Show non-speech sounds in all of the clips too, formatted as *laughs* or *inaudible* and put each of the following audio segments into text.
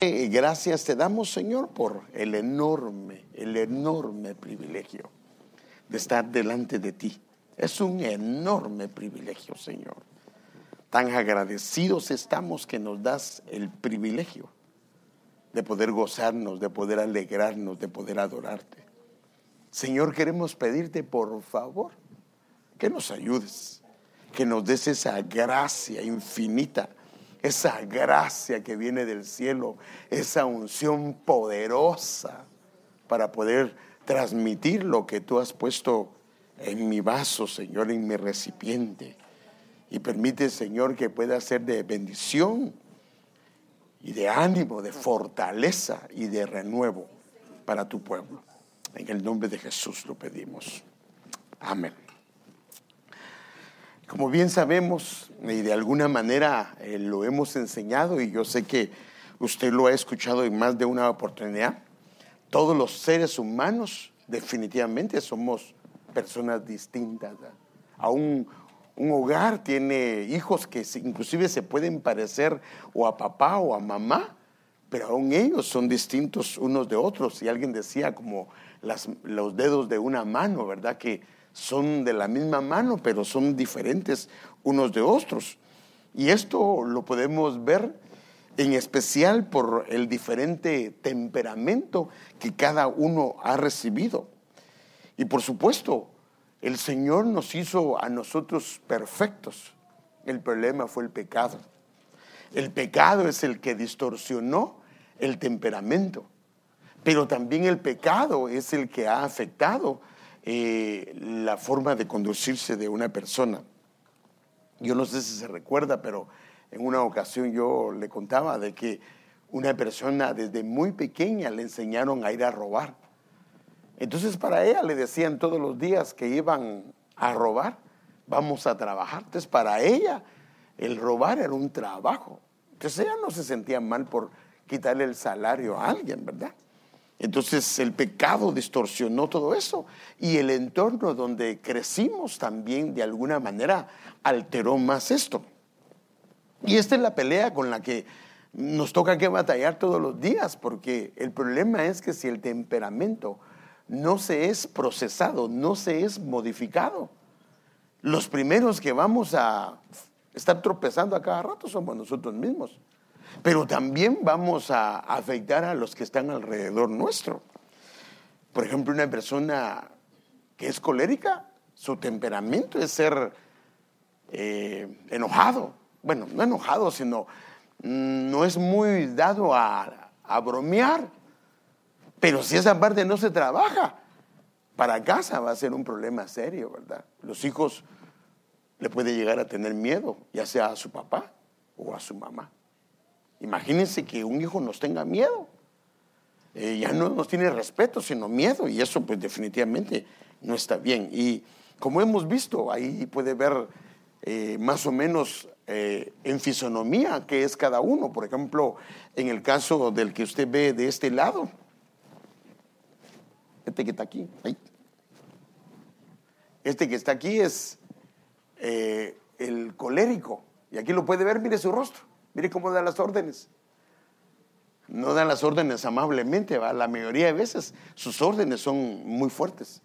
Gracias te damos, Señor, por el enorme, el enorme privilegio de estar delante de ti. Es un enorme privilegio, Señor. Tan agradecidos estamos que nos das el privilegio de poder gozarnos, de poder alegrarnos, de poder adorarte. Señor, queremos pedirte por favor que nos ayudes, que nos des esa gracia infinita, esa gracia que viene del cielo, esa unción poderosa para poder transmitir lo que tú has puesto en mi vaso, Señor, en mi recipiente. Y permite, Señor, que pueda ser de bendición y de ánimo, de fortaleza y de renuevo para tu pueblo. En el nombre de Jesús lo pedimos. Amén. Como bien sabemos, y de alguna manera eh, lo hemos enseñado, y yo sé que usted lo ha escuchado en más de una oportunidad, todos los seres humanos definitivamente somos personas distintas. Aún un hogar tiene hijos que inclusive se pueden parecer o a papá o a mamá, pero aún ellos son distintos unos de otros. Y alguien decía como los dedos de una mano, ¿verdad? Que son de la misma mano, pero son diferentes unos de otros. Y esto lo podemos ver en especial por el diferente temperamento que cada uno ha recibido. Y por supuesto, el Señor nos hizo a nosotros perfectos. El problema fue el pecado. El pecado es el que distorsionó el temperamento. Pero también el pecado es el que ha afectado eh, la forma de conducirse de una persona. Yo no sé si se recuerda, pero en una ocasión yo le contaba de que una persona desde muy pequeña le enseñaron a ir a robar. Entonces para ella le decían todos los días que iban a robar, vamos a trabajar. Entonces para ella el robar era un trabajo. Entonces ella no se sentía mal por quitarle el salario a alguien, ¿verdad? Entonces el pecado distorsionó todo eso y el entorno donde crecimos también de alguna manera alteró más esto. Y esta es la pelea con la que nos toca que batallar todos los días, porque el problema es que si el temperamento no se es procesado, no se es modificado. Los primeros que vamos a estar tropezando a cada rato somos nosotros mismos. Pero también vamos a afectar a los que están alrededor nuestro. Por ejemplo, una persona que es colérica, su temperamento es ser eh, enojado. Bueno, no enojado, sino mm, no es muy dado a, a bromear. Pero si esa parte no se trabaja, para casa va a ser un problema serio, ¿verdad? Los hijos le puede llegar a tener miedo, ya sea a su papá o a su mamá. Imagínense que un hijo nos tenga miedo. Eh, ya no nos tiene respeto, sino miedo, y eso pues definitivamente no está bien. Y como hemos visto, ahí puede ver eh, más o menos eh, en fisonomía qué es cada uno. Por ejemplo, en el caso del que usted ve de este lado, este que está aquí, Este que está aquí es el colérico. Y aquí lo puede ver, mire su rostro, mire cómo da las órdenes. No da las órdenes amablemente, ¿va? la mayoría de veces sus órdenes son muy fuertes.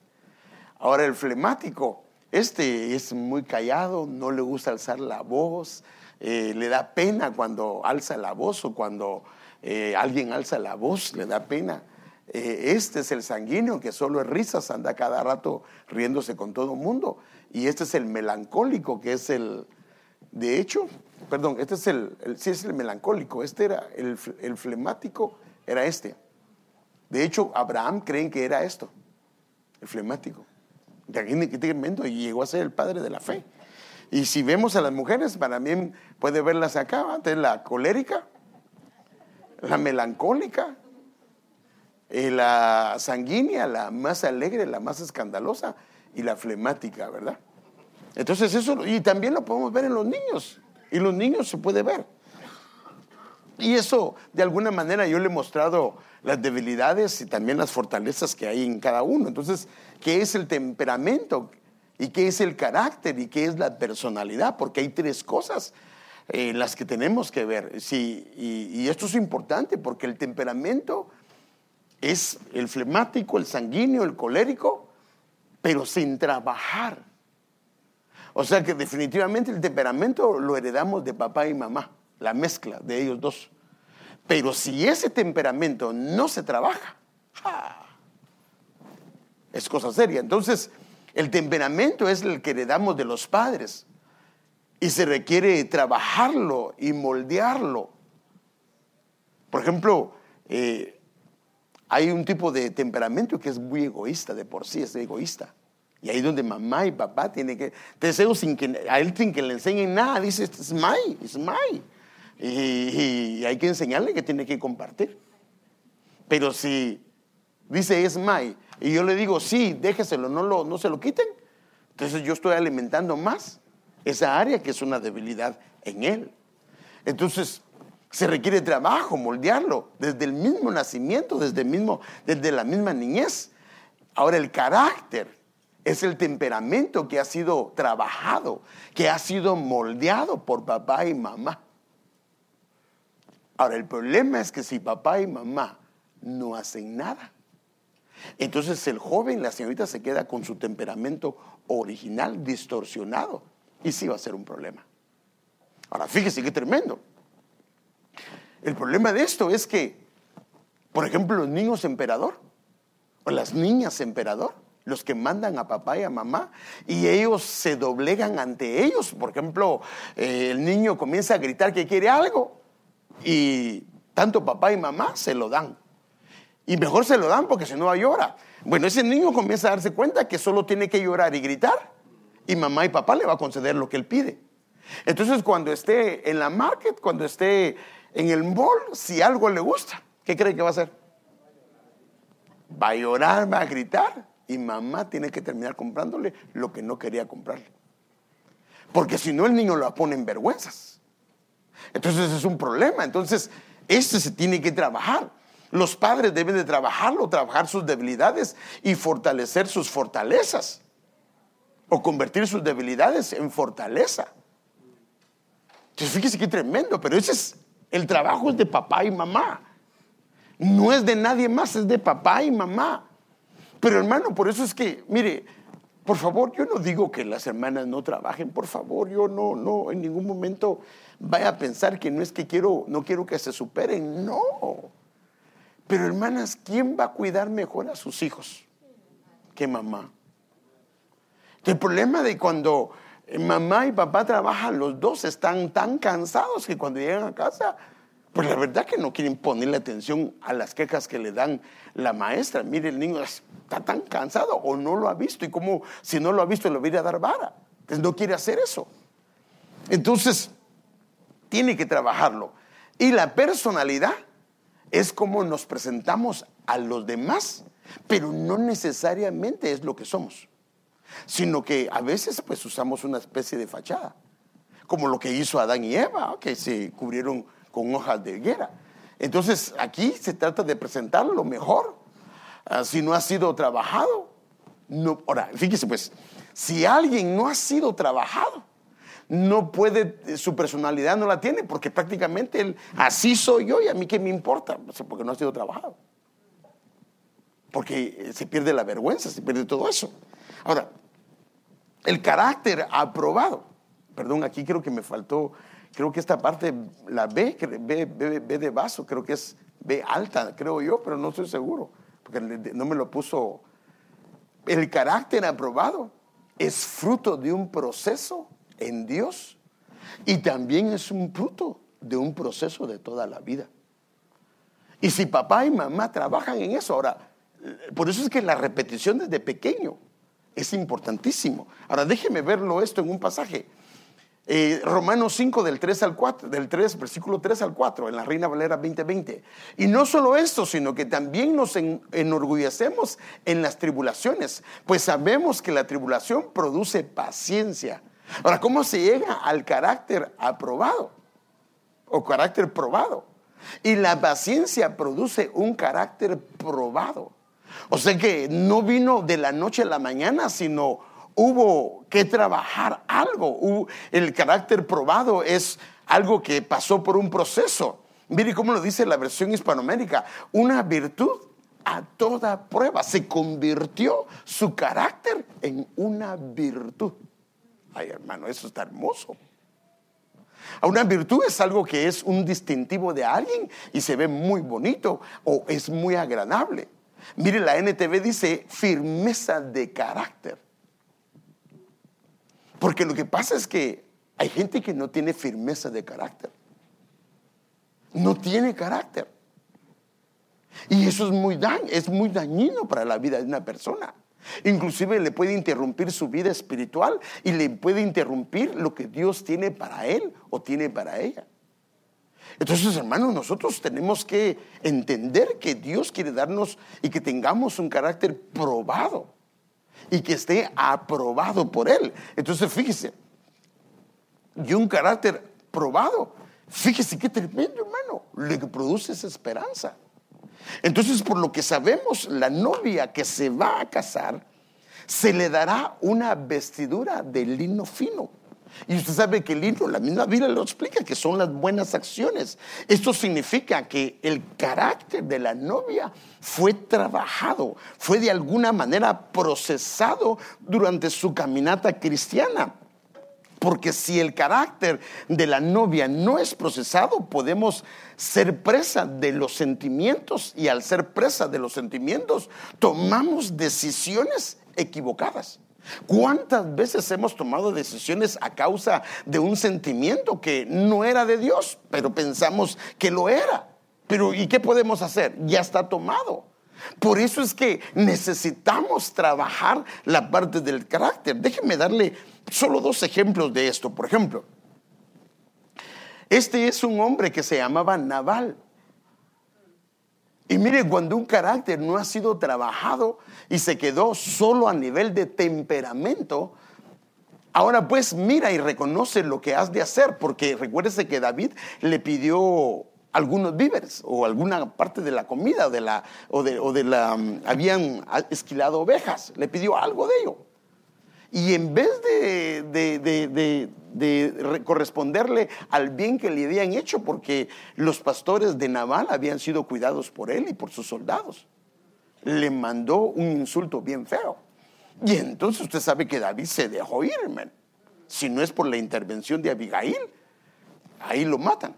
Ahora el flemático, este es muy callado, no le gusta alzar la voz, eh, le da pena cuando alza la voz o cuando eh, alguien alza la voz, le da pena. Eh, este es el sanguíneo que solo es risas, anda cada rato riéndose con todo el mundo. Y este es el melancólico, que es el, de hecho, perdón, este es el, sí es el melancólico, este era el, el flemático, era este. De hecho, Abraham creen que era esto, el flemático. De aquí tremendo, y llegó a ser el padre de la fe. Y si vemos a las mujeres, para mí puede verlas acá, antes la colérica, la melancólica, eh, la sanguínea, la más alegre, la más escandalosa y la flemática, ¿verdad? Entonces eso, y también lo podemos ver en los niños, y los niños se puede ver. Y eso, de alguna manera, yo le he mostrado las debilidades y también las fortalezas que hay en cada uno. Entonces, ¿qué es el temperamento? ¿Y qué es el carácter? ¿Y qué es la personalidad? Porque hay tres cosas en las que tenemos que ver. Sí, y, esto es importante porque el temperamento es el flemático, el sanguíneo, el colérico, pero sin trabajar. O sea que definitivamente el temperamento lo heredamos de papá y mamá, la mezcla de ellos dos. Pero si ese temperamento no se trabaja, es cosa seria. Entonces, el temperamento es el que heredamos de los padres y se requiere trabajarlo y moldearlo. Por ejemplo, eh, hay un tipo de temperamento que es muy egoísta, de por sí es egoísta. Y ahí donde mamá y papá tienen que, sin que, a él sin que le enseñen nada, dice, es my, es my. Y, hay que enseñarle que tiene que compartir. Pero si dice es my, y yo le digo, sí, déjeselo, no, lo, no se lo quiten, entonces yo estoy alimentando más esa área que es una debilidad en él. Entonces, se requiere trabajo, moldearlo, desde el mismo nacimiento, desde, mismo, desde la misma niñez. Ahora, el carácter es el temperamento que ha sido trabajado, que ha sido moldeado por papá y mamá. Ahora, el problema es que si papá y mamá no hacen nada, entonces el joven, la señorita se queda con su temperamento original distorsionado y sí va a ser un problema. Ahora, fíjese qué tremendo. El problema de esto es que, por ejemplo, los niños emperador o las niñas emperador, los que mandan a papá y a mamá, y ellos se doblegan ante ellos. Por ejemplo, eh, el niño comienza a gritar que quiere algo y tanto papá y mamá se lo dan. Y mejor se lo dan porque si no llora. Bueno, ese niño comienza a darse cuenta que solo tiene que llorar y gritar y mamá y papá le va a conceder lo que él pide. Entonces cuando esté en la market, cuando esté en el mall, si algo le gusta, ¿qué cree que va a hacer? Va a llorar, va a gritar y mamá tiene que terminar comprándole lo que no quería comprarle. Porque si no el niño lo pone en vergüenzas. Entonces es un problema. Entonces, este se tiene que trabajar. Los padres deben de trabajarlo, trabajar sus debilidades y fortalecer sus fortalezas. O convertir sus debilidades en fortaleza. Entonces, fíjese qué tremendo, pero ese es el trabajo de papá y mamá. No es de nadie más, es de papá y mamá. Pero hermano, por eso es que, mire, por favor, yo no digo que las hermanas no trabajen, por favor, yo no, no, en ningún momento vaya a pensar que no es que quiero, no quiero que se superen, no. Pero hermanas, ¿quién va a cuidar mejor a sus hijos que mamá? El problema de cuando mamá y papá trabajan, los dos están tan cansados que cuando llegan a casa, pues la verdad que no quieren ponerle atención a las quejas que le dan la maestra. Mire, el niño está tan cansado o no lo ha visto y como si no lo ha visto le voy a dar vara. Entonces no quiere hacer eso. Entonces, tiene que trabajarlo. Y la personalidad es como nos presentamos a los demás, pero no necesariamente es lo que somos, sino que a veces pues usamos una especie de fachada, como lo que hizo Adán y Eva, que se cubrieron con hojas de higuera. Entonces aquí se trata de presentar lo mejor. Ah, si no ha sido trabajado, no. Ahora, fíjese pues, si alguien no ha sido trabajado, no puede, su personalidad no la tiene, porque prácticamente él, así soy yo y a mí qué me importa, porque no ha sido trabajado. Porque se pierde la vergüenza, se pierde todo eso. Ahora, el carácter aprobado. Perdón, aquí creo que me faltó, creo que esta parte, la B, B, B, de vaso, creo que es B alta, creo yo, pero no estoy seguro, porque no me lo puso. El carácter aprobado es fruto de un proceso en Dios y también es un fruto de un proceso de toda la vida. Y si papá y mamá trabajan en eso, ahora, por eso es que la repetición desde pequeño es importantísimo. Ahora déjeme verlo esto en un pasaje. Eh, Romanos 5 del 3 al 4, del 3, versículo 3 al 4, en la Reina Valera 2020. Y no solo esto, sino que también nos enorgullecemos en las tribulaciones, pues sabemos que la tribulación produce paciencia Ahora, ¿cómo se llega al carácter aprobado o carácter probado? Y la paciencia produce un carácter probado. O sea que no vino de la noche a la mañana, sino hubo que trabajar algo. El carácter probado es algo que pasó por un proceso. Mire cómo lo dice la versión hispanoamérica, una virtud a toda prueba. Se convirtió su carácter en una virtud. Ay, hermano, eso está hermoso. Una virtud es algo que es un distintivo de alguien y se ve muy bonito o es muy agradable. Mire, la NTV dice firmeza de carácter. Porque lo que pasa es que hay gente que no tiene firmeza de carácter. No tiene carácter. Y eso es muy, es muy dañino para la vida de una persona. Inclusive le puede interrumpir su vida espiritual y le puede interrumpir lo que Dios tiene para él o tiene para ella. Entonces, hermanos, nosotros tenemos que entender que Dios quiere darnos y que tengamos un carácter probado y que esté aprobado por Él. Entonces, fíjese, y un carácter probado, fíjese qué tremendo, hermano, lo que produce esa esperanza. Entonces, por lo que sabemos, la novia que se va a casar, se le dará una vestidura de lino fino. Y usted sabe que el lino, la misma Biblia lo explica, que son las buenas acciones. Esto significa que el carácter de la novia fue trabajado, fue de alguna manera procesado durante su caminata cristiana. Porque si el carácter de la novia no es procesado, podemos ser presa de los sentimientos y al ser presa de los sentimientos, tomamos decisiones equivocadas. ¿Cuántas veces hemos tomado decisiones a causa de un sentimiento que no era de Dios, pero pensamos que lo era? Pero ¿y qué podemos hacer? Ya está tomado. Por eso es que necesitamos trabajar la parte del carácter. Déjenme darle solo dos ejemplos de esto. Por ejemplo, este es un hombre que se llamaba Naval. Y mire, cuando un carácter no ha sido trabajado y se quedó solo a nivel de temperamento, ahora pues mira y reconoce lo que has de hacer, porque recuérdese que David le pidió algunos víveres o alguna parte de la comida o de la, o de, la, mm, habían esquilado ovejas, le pidió algo de ello. Y en vez de, corresponderle al bien que le habían hecho, porque los pastores de Naval habían sido cuidados por él y por sus soldados, le mandó un insulto bien feo. Y entonces usted sabe que David se dejó ir, Si no es por la intervención de Abigail, ahí lo matan.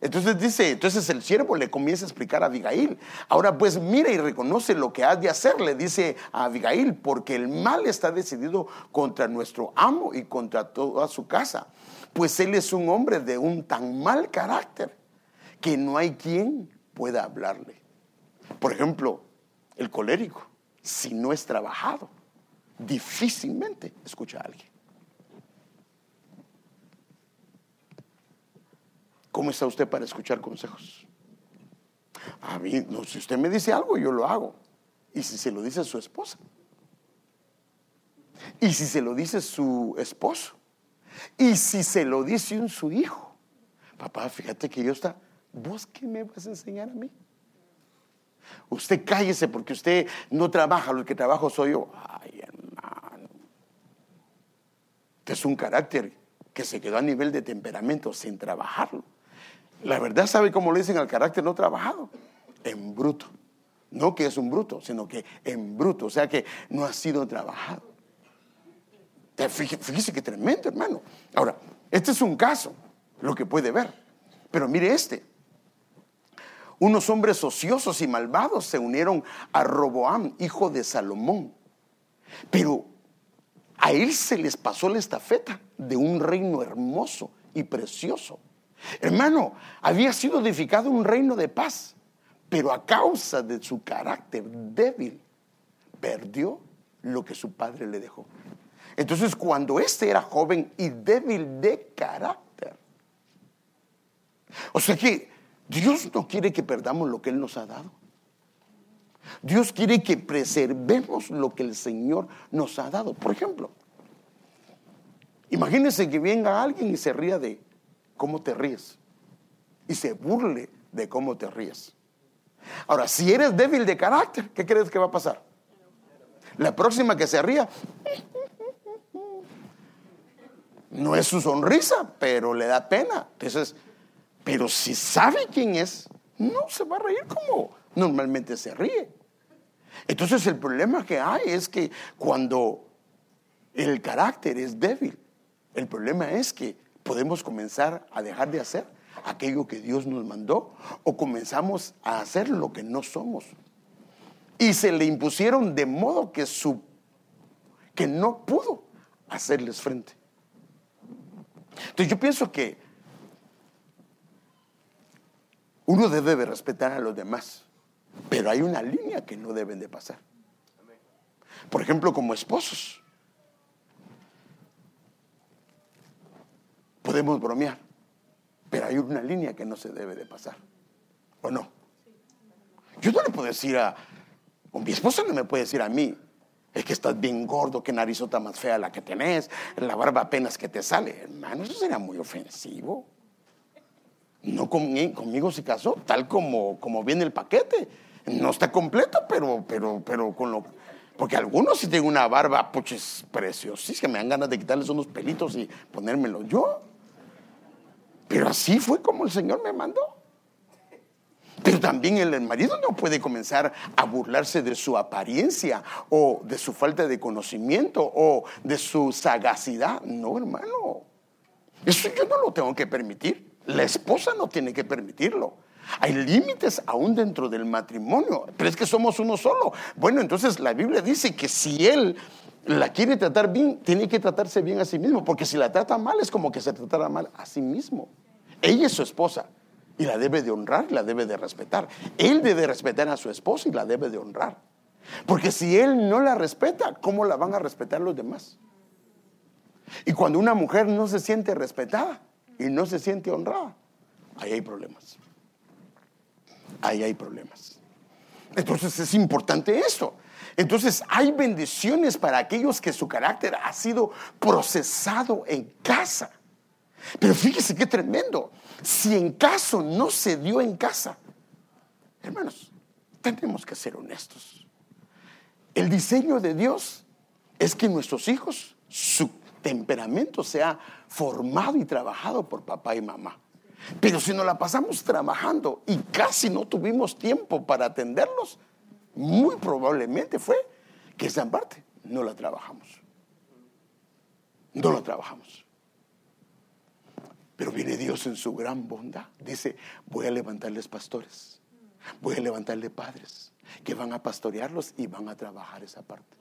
Entonces dice, entonces el siervo le comienza a explicar a Abigail. Ahora pues mira y reconoce lo que has de hacer, le dice a Abigail, porque el mal está decidido contra nuestro amo y contra toda su casa. Pues él es un hombre de un tan mal carácter que no hay quien pueda hablarle. Por ejemplo, el colérico, si no es trabajado, difícilmente escucha a alguien. ¿Cómo está usted para escuchar consejos? A mí, no, si usted me dice algo, yo lo hago. ¿Y si se lo dice su esposa? ¿Y si se lo dice su esposo? ¿Y si se lo dice su hijo? Papá, fíjate que yo está, ¿vos qué me vas a enseñar a mí? Usted cállese porque usted no trabaja, lo que trabajo soy yo. Ay, hermano. Este es un carácter que se quedó a nivel de temperamento sin trabajarlo. La verdad sabe cómo le dicen al carácter no trabajado. En bruto. No que es un bruto, sino que en bruto. O sea que no ha sido trabajado. Fíjese, que tremendo, hermano. Ahora, este es un caso, lo que puede ver. Pero mire este. Unos hombres ociosos y malvados se unieron a Roboam, hijo de Salomón. Pero a él se les pasó la estafeta de un reino hermoso y precioso. Hermano, había sido edificado un reino de paz, pero a causa de su carácter débil, perdió lo que su padre le dejó. Entonces, cuando éste era joven y débil de carácter, o sea que Dios no quiere que perdamos lo que Él nos ha dado. Dios quiere que preservemos lo que el Señor nos ha dado. Por ejemplo, imagínense que venga alguien y se ría de cómo te ríes y se burle de cómo te ríes. Ahora, si eres débil de carácter, ¿qué crees que va a pasar? La próxima que se ría, No es su sonrisa, pero le da pena. Entonces, pero si sabe quién es, no se va a reír como normalmente se ríe. Entonces el problema que hay es que cuando el carácter es débil, el problema es que podemos comenzar a dejar de hacer aquello que Dios nos mandó o comenzamos a hacer lo que no somos. Y se le impusieron de modo que su que no pudo hacerles frente. Entonces yo pienso que uno debe de respetar a los demás, pero hay una línea que no deben de pasar. Por ejemplo, como esposos. Podemos bromear, pero hay una línea que no se debe de pasar. ¿O no? Yo no le puedo decir a, o mi esposa no me puede decir a mí, es que estás bien gordo, qué narizota más fea la que tenés, la barba apenas que te sale. Hermano, eso sería muy ofensivo. No conmigo se casó, tal como, como viene el paquete. No está completo, pero, pero, pero con lo. Porque algunos sí tienen una barba, puches, preciosísima, me dan ganas de quitarles unos pelitos y ponérmelo yo. Pero así fue como el Señor me mandó. Pero también el marido no puede comenzar a burlarse de su apariencia o de su falta de conocimiento o de su sagacidad. No, hermano. Eso yo no lo tengo que permitir. La esposa no tiene que permitirlo. Hay límites aún dentro del matrimonio, pero es que somos uno solo. Bueno, entonces la Biblia dice que si él la quiere tratar bien, tiene que tratarse bien a sí mismo, porque si la trata mal es como que se tratara mal a sí mismo. Ella es su esposa y la debe de honrar la debe de respetar. Él debe respetar a su esposa y la debe de honrar. Porque si él no la respeta, ¿cómo la van a respetar los demás? Y cuando una mujer no se siente respetada y no se siente honrada, ahí hay problemas. Ahí hay problemas. Entonces es importante esto. Entonces hay bendiciones para aquellos que su carácter ha sido procesado en casa. Pero fíjese qué tremendo. Si en caso no se dio en casa, hermanos, tenemos que ser honestos. El diseño de Dios es que nuestros hijos, su temperamento sea formado y trabajado por papá y mamá. Pero si nos la pasamos trabajando y casi no tuvimos tiempo para atenderlos, muy probablemente fue que esa parte no la trabajamos. No la trabajamos. Pero viene Dios en su gran bondad. Dice, voy a levantarles pastores. Voy a levantarle padres que van a pastorearlos y van a trabajar esa parte.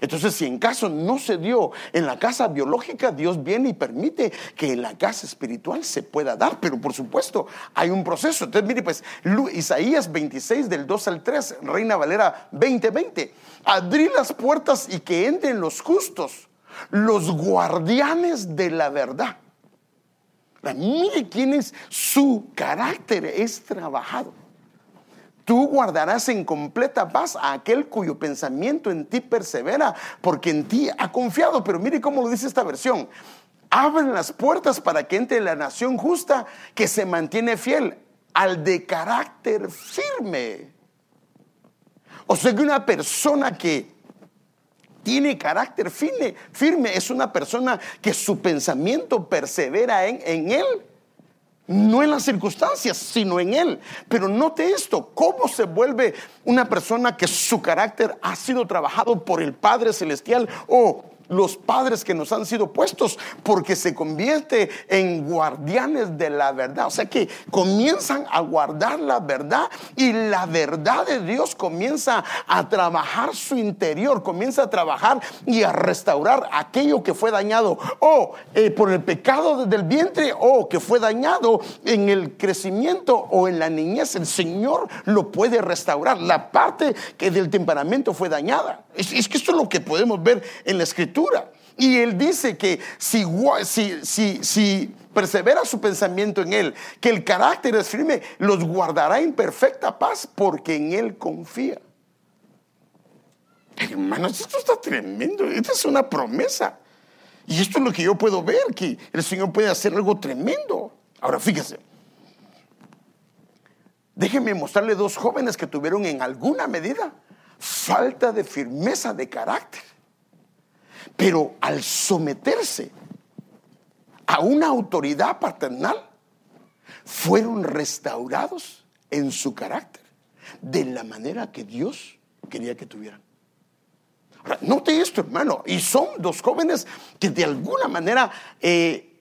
Entonces, si en caso no se dio en la casa biológica, Dios viene y permite que en la casa espiritual se pueda dar, pero por supuesto hay un proceso. Entonces, mire, pues Isaías 26 del 2 al 3, Reina Valera 2020, abrir las puertas y que entren los justos, los guardianes de la verdad. Mire quién es su carácter, es trabajado. Tú guardarás en completa paz a aquel cuyo pensamiento en ti persevera, porque en ti ha confiado. Pero mire cómo lo dice esta versión. Abren las puertas para que entre la nación justa que se mantiene fiel al de carácter firme. O sea que una persona que tiene carácter firme, firme, es una persona que su pensamiento persevera en, en él. No en las circunstancias, sino en Él. Pero note esto, cómo se vuelve una persona que su carácter ha sido trabajado por el Padre Celestial o los padres que nos han sido puestos, porque se convierte en guardianes de la verdad. O sea que comienzan a guardar la verdad y la verdad de Dios comienza a trabajar su interior, comienza a trabajar y a restaurar aquello que fue dañado o eh, por el pecado desde el vientre o que fue dañado en el crecimiento o en la niñez. El Señor lo puede restaurar. La parte que del temperamento fue dañada. Es, es que esto es lo que podemos ver en la escritura y él dice que si, si, persevera su pensamiento en él, que el carácter es firme, los guardará en perfecta paz porque en él confía. Hermanos, esto está tremendo. Esta es una promesa. Y esto es lo que yo puedo ver, que el Señor puede hacer algo tremendo. Ahora fíjese. Déjenme mostrarle dos jóvenes que tuvieron en alguna medida falta de firmeza de carácter. Pero al someterse a una autoridad paternal, fueron restaurados en su carácter de la manera que Dios quería que tuvieran. Ahora, note esto, hermano, y son dos jóvenes que de alguna manera eh,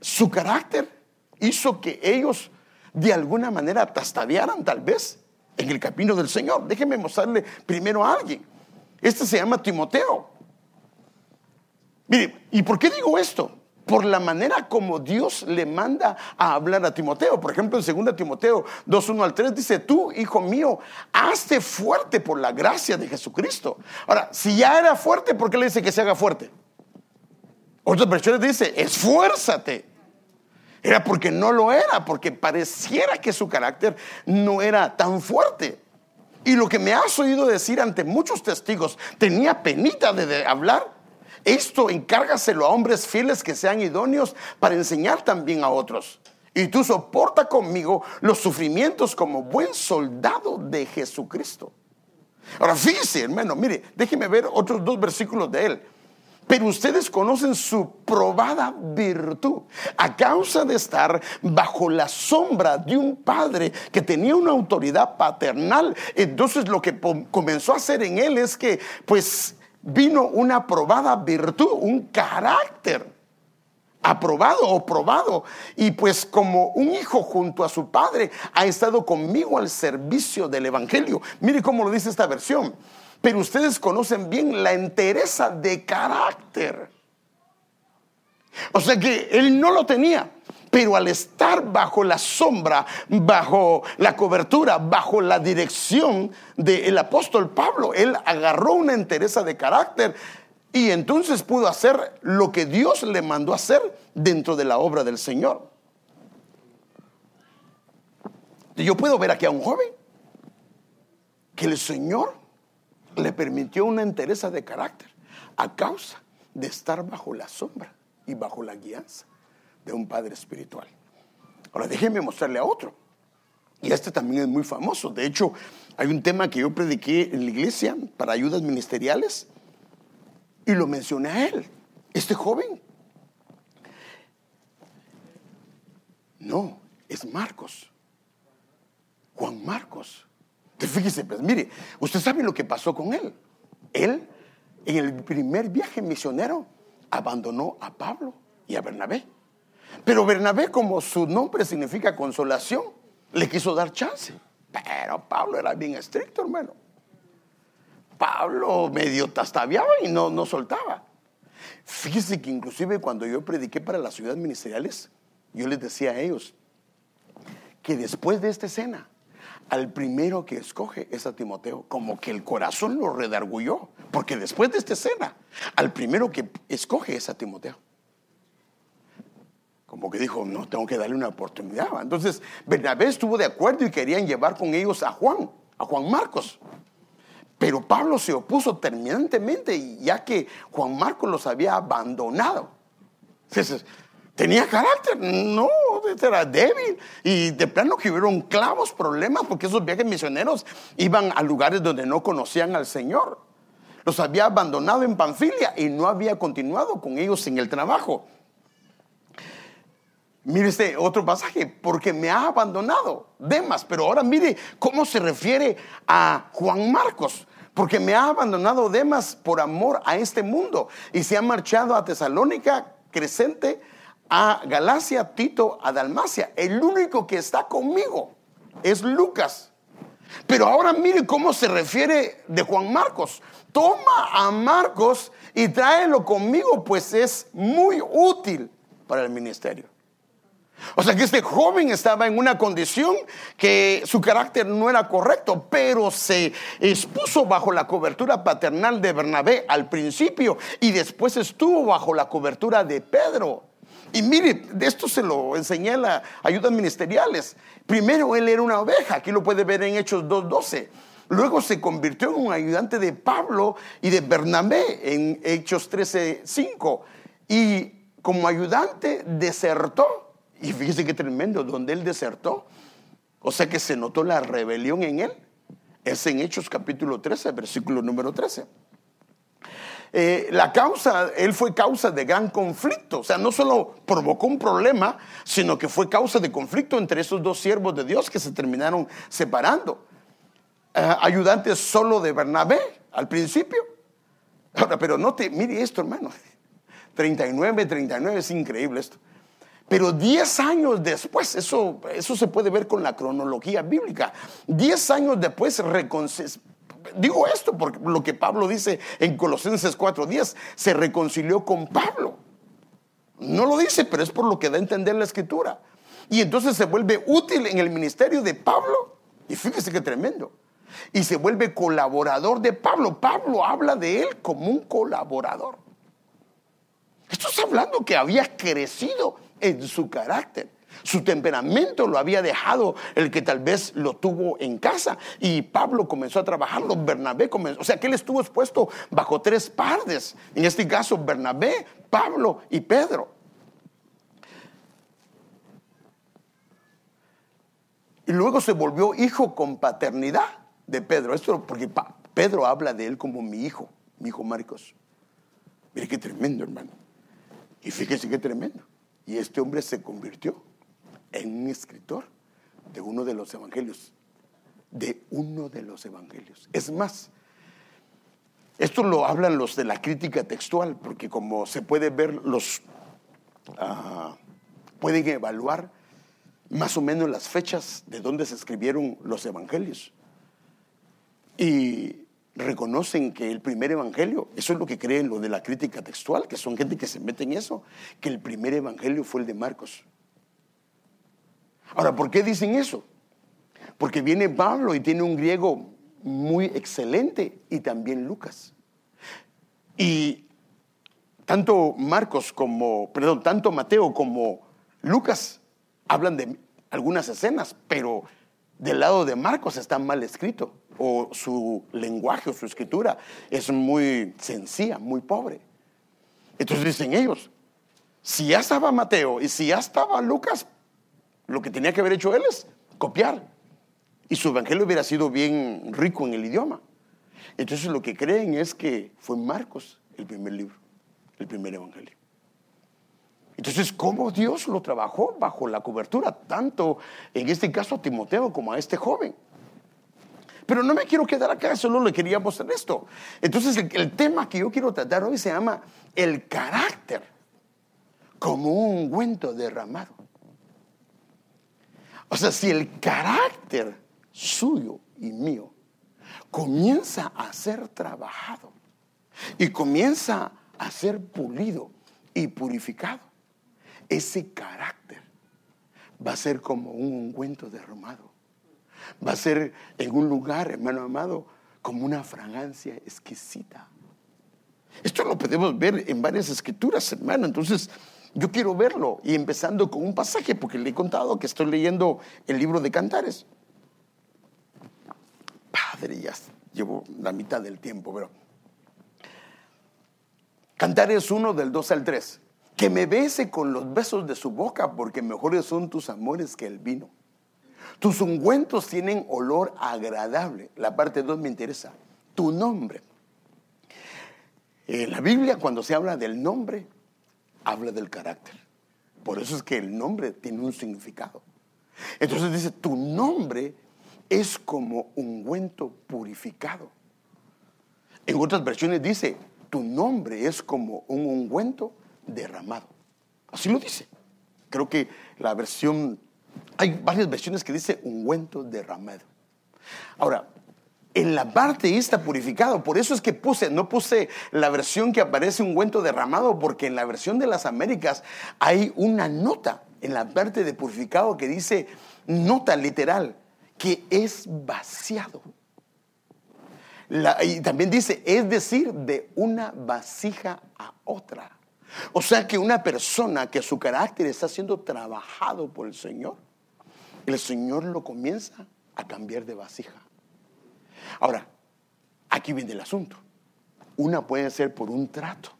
su carácter hizo que ellos de alguna manera tastadearan tal vez en el camino del Señor. Déjenme mostrarle primero a alguien. Este se llama Timoteo. ¿Y por qué digo esto? Por la manera como Dios le manda a hablar a Timoteo. Por ejemplo, en 2 Timoteo 2, 1 al 3 dice, tú, hijo mío, hazte fuerte por la gracia de Jesucristo. Ahora, si ya era fuerte, ¿por qué le dice que se haga fuerte? Otras versiones dice, esfuérzate. Era porque no lo era, porque pareciera que su carácter no era tan fuerte. Y lo que me has oído decir ante muchos testigos, tenía penita de, hablar. Esto encárgaselo a hombres fieles que sean idóneos para enseñar también a otros. Y tú soporta conmigo los sufrimientos como buen soldado de Jesucristo. Ahora fíjese, hermano, mire, déjeme ver otros dos versículos de él. Pero ustedes conocen su probada virtud a causa de estar bajo la sombra de un padre que tenía una autoridad paternal. Entonces lo que comenzó a hacer en él es que pues vino una probada virtud, un carácter aprobado o probado. Y pues como un hijo junto a su padre ha estado conmigo al servicio del Evangelio. Mire cómo lo dice esta versión pero ustedes conocen bien la entereza de carácter. O sea que él no lo tenía, pero al estar bajo la sombra, bajo la cobertura, bajo la dirección del apóstol Pablo, él agarró una entereza de carácter y entonces pudo hacer lo que Dios le mandó hacer dentro de la obra del Señor. Yo puedo ver aquí a un joven que el Señor le permitió una entereza de carácter a causa de estar bajo la sombra y bajo la guianza de un padre espiritual. Ahora déjenme mostrarle a otro. Y este también es muy famoso. De hecho, hay un tema que yo prediqué en la iglesia para ayudas ministeriales y lo mencioné a él. Este joven. No, es Marcos. Juan Marcos. Fíjese, pues mire, usted sabe lo que pasó con él. Él, en el primer viaje misionero, abandonó a Pablo y a Bernabé. Pero Bernabé, como su nombre significa consolación, le quiso dar chance. Pero Pablo era bien estricto, hermano. Pablo medio tastaviaba y no, no soltaba. Fíjese que inclusive cuando yo prediqué para las ciudades ministeriales, yo les decía a ellos que después de esta escena, al primero que escoge es a Timoteo, como que el corazón lo redargulló, porque después de esta escena, al primero que escoge es a Timoteo. Como que dijo, no, tengo que darle una oportunidad. Entonces, Bernabé estuvo de acuerdo y querían llevar con ellos a Juan, a Juan Marcos. Pero Pablo se opuso terminantemente, ya que Juan Marcos los había abandonado. Entonces, Tenía carácter, no, era débil. Y de plano que hubieron clavos, problemas, porque esos viajes misioneros iban a lugares donde no conocían al Señor. Los había abandonado en Panfilia y no había continuado con ellos en el trabajo. Mire este otro pasaje, porque me ha abandonado Demas, pero ahora mire cómo se refiere a Juan Marcos, porque me ha abandonado Demas por amor a este mundo y se ha marchado a Tesalónica, Crescente, a Galacia, Tito, a Dalmacia. El único que está conmigo es Lucas. Pero ahora mire cómo se refiere de Juan Marcos. Toma a Marcos y tráelo conmigo, pues es muy útil para el ministerio. O sea que este joven estaba en una condición que su carácter no era correcto, pero se expuso bajo la cobertura paternal de Bernabé al principio y después estuvo bajo la cobertura de Pedro. Y mire, de esto se lo enseñé en las ayudas ministeriales. Primero él era una oveja, aquí lo puede ver en Hechos 2.12. Luego se convirtió en un ayudante de Pablo y de Bernabé en Hechos 13.5. Y como ayudante desertó. Y fíjese qué tremendo, donde él desertó. O sea que se notó la rebelión en él. Es en Hechos capítulo 13, versículo número 13. eh, la causa, él fue causa de gran conflicto. O sea, no solo provocó un problema, sino que fue causa de conflicto entre esos dos siervos de Dios que se terminaron separando. Eh, ayudante solo de Bernabé al principio. Ahora, pero no te, mire esto, hermano. 39, 39, es increíble esto. Pero 10 años después, eso, eso se puede ver con la cronología bíblica, 10 años después digo esto porque lo que Pablo dice en Colosenses 4:10, se reconcilió con Pablo. No lo dice, pero es por lo que da a entender la escritura. Y entonces se vuelve útil en el ministerio de Pablo. Y fíjese qué tremendo. Y se vuelve colaborador de Pablo. Pablo habla de él como un colaborador. Esto está hablando que había crecido en su carácter. Su temperamento lo había dejado el que tal vez lo tuvo en casa. Y Pablo comenzó a trabajarlo, Bernabé comenzó. O sea que él estuvo expuesto bajo tres partes. En este caso, Bernabé, Pablo y Pedro. Y luego se volvió hijo con paternidad de Pedro. Esto porque Pedro habla de él como mi hijo, mi hijo Marcos. Mire qué tremendo, hermano. Y fíjese qué tremendo. Y este hombre se convirtió en un escritor de uno de los evangelios, de uno de los evangelios. Es más, esto lo hablan los de la crítica textual, porque como se puede ver, los uh, pueden evaluar más o menos las fechas de donde se escribieron los evangelios. Y reconocen que el primer evangelio, eso es lo que creen los de la crítica textual, que son gente que se mete en eso, que el primer evangelio fue el de Marcos. Ahora, ¿por qué dicen eso? Porque viene Pablo y tiene un griego muy excelente y también Lucas. Y tanto Marcos como, perdón, tanto Mateo como Lucas hablan de algunas escenas, pero del lado de Marcos está mal escrito, o su lenguaje o su escritura es muy sencilla, muy pobre. Entonces dicen ellos, si ya estaba Mateo y si ya estaba Lucas, lo que tenía que haber hecho él es copiar. Y su evangelio hubiera sido bien rico en el idioma. Entonces lo que creen es que fue Marcos el primer libro, el primer evangelio. Entonces, ¿cómo Dios lo trabajó bajo la cobertura, tanto en este caso a Timoteo como a este joven? Pero no me quiero quedar acá, solo le quería mostrar esto. Entonces, el, tema que yo quiero tratar hoy se llama el carácter como un ungüento derramado. O sea, si el carácter suyo y mío comienza a ser trabajado y comienza a ser pulido y purificado, ese carácter va a ser como un ungüento derramado. Va a ser en un lugar, hermano amado, como una fragancia exquisita. Esto lo podemos ver en varias escrituras, hermano. Entonces, yo quiero verlo y empezando con un pasaje, porque le he contado que estoy leyendo el libro de Cantares. Padre, ya llevo la mitad del tiempo, pero... Cantares 1 del 2 al 3. Que me bese con los besos de su boca, porque mejores son tus amores que el vino. Tus ungüentos tienen olor agradable. La parte 2 me interesa. Tu nombre. En la Biblia, cuando se habla del nombre, habla del carácter. Por eso es que el nombre tiene un significado. Entonces dice, tu nombre es como ungüento purificado. En otras versiones dice, tu nombre es como un ungüento derramado. Así lo dice. Creo que la versión, hay varias versiones que dice ungüento derramado. Ahora, en la parte está purificado. Por eso es que puse, no puse la versión que aparece un ungüento derramado, porque en la versión de las Américas hay una nota en la parte de purificado que dice, nota literal, que es vaciado. y también dice, es decir, de una vasija a otra. O sea que una persona que su carácter está siendo trabajado por el Señor, el Señor lo comienza a cambiar de vasija. Ahora, aquí viene el asunto. Una puede ser por un trato,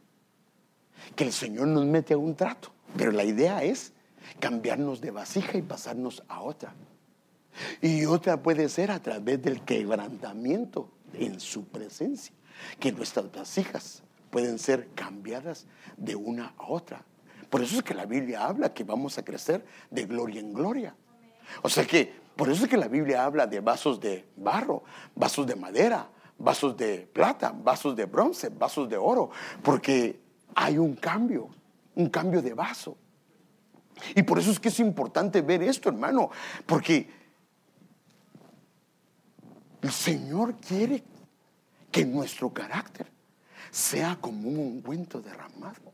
que el Señor nos mete a un trato, pero la idea es cambiarnos de vasija y pasarnos a otra. Y otra puede ser a través del quebrantamiento en su presencia, que nuestras vasijas pueden ser cambiadas de una a otra. Por eso es que la Biblia habla que vamos a crecer de gloria en gloria. O sea que, por eso es que la Biblia habla de vasos de barro, vasos de madera, vasos de plata, vasos de bronce, vasos de oro, porque hay un cambio, un cambio de vaso. Y por eso es que es importante ver esto, hermano, porque el Señor quiere que nuestro carácter sea como un ungüento derramado.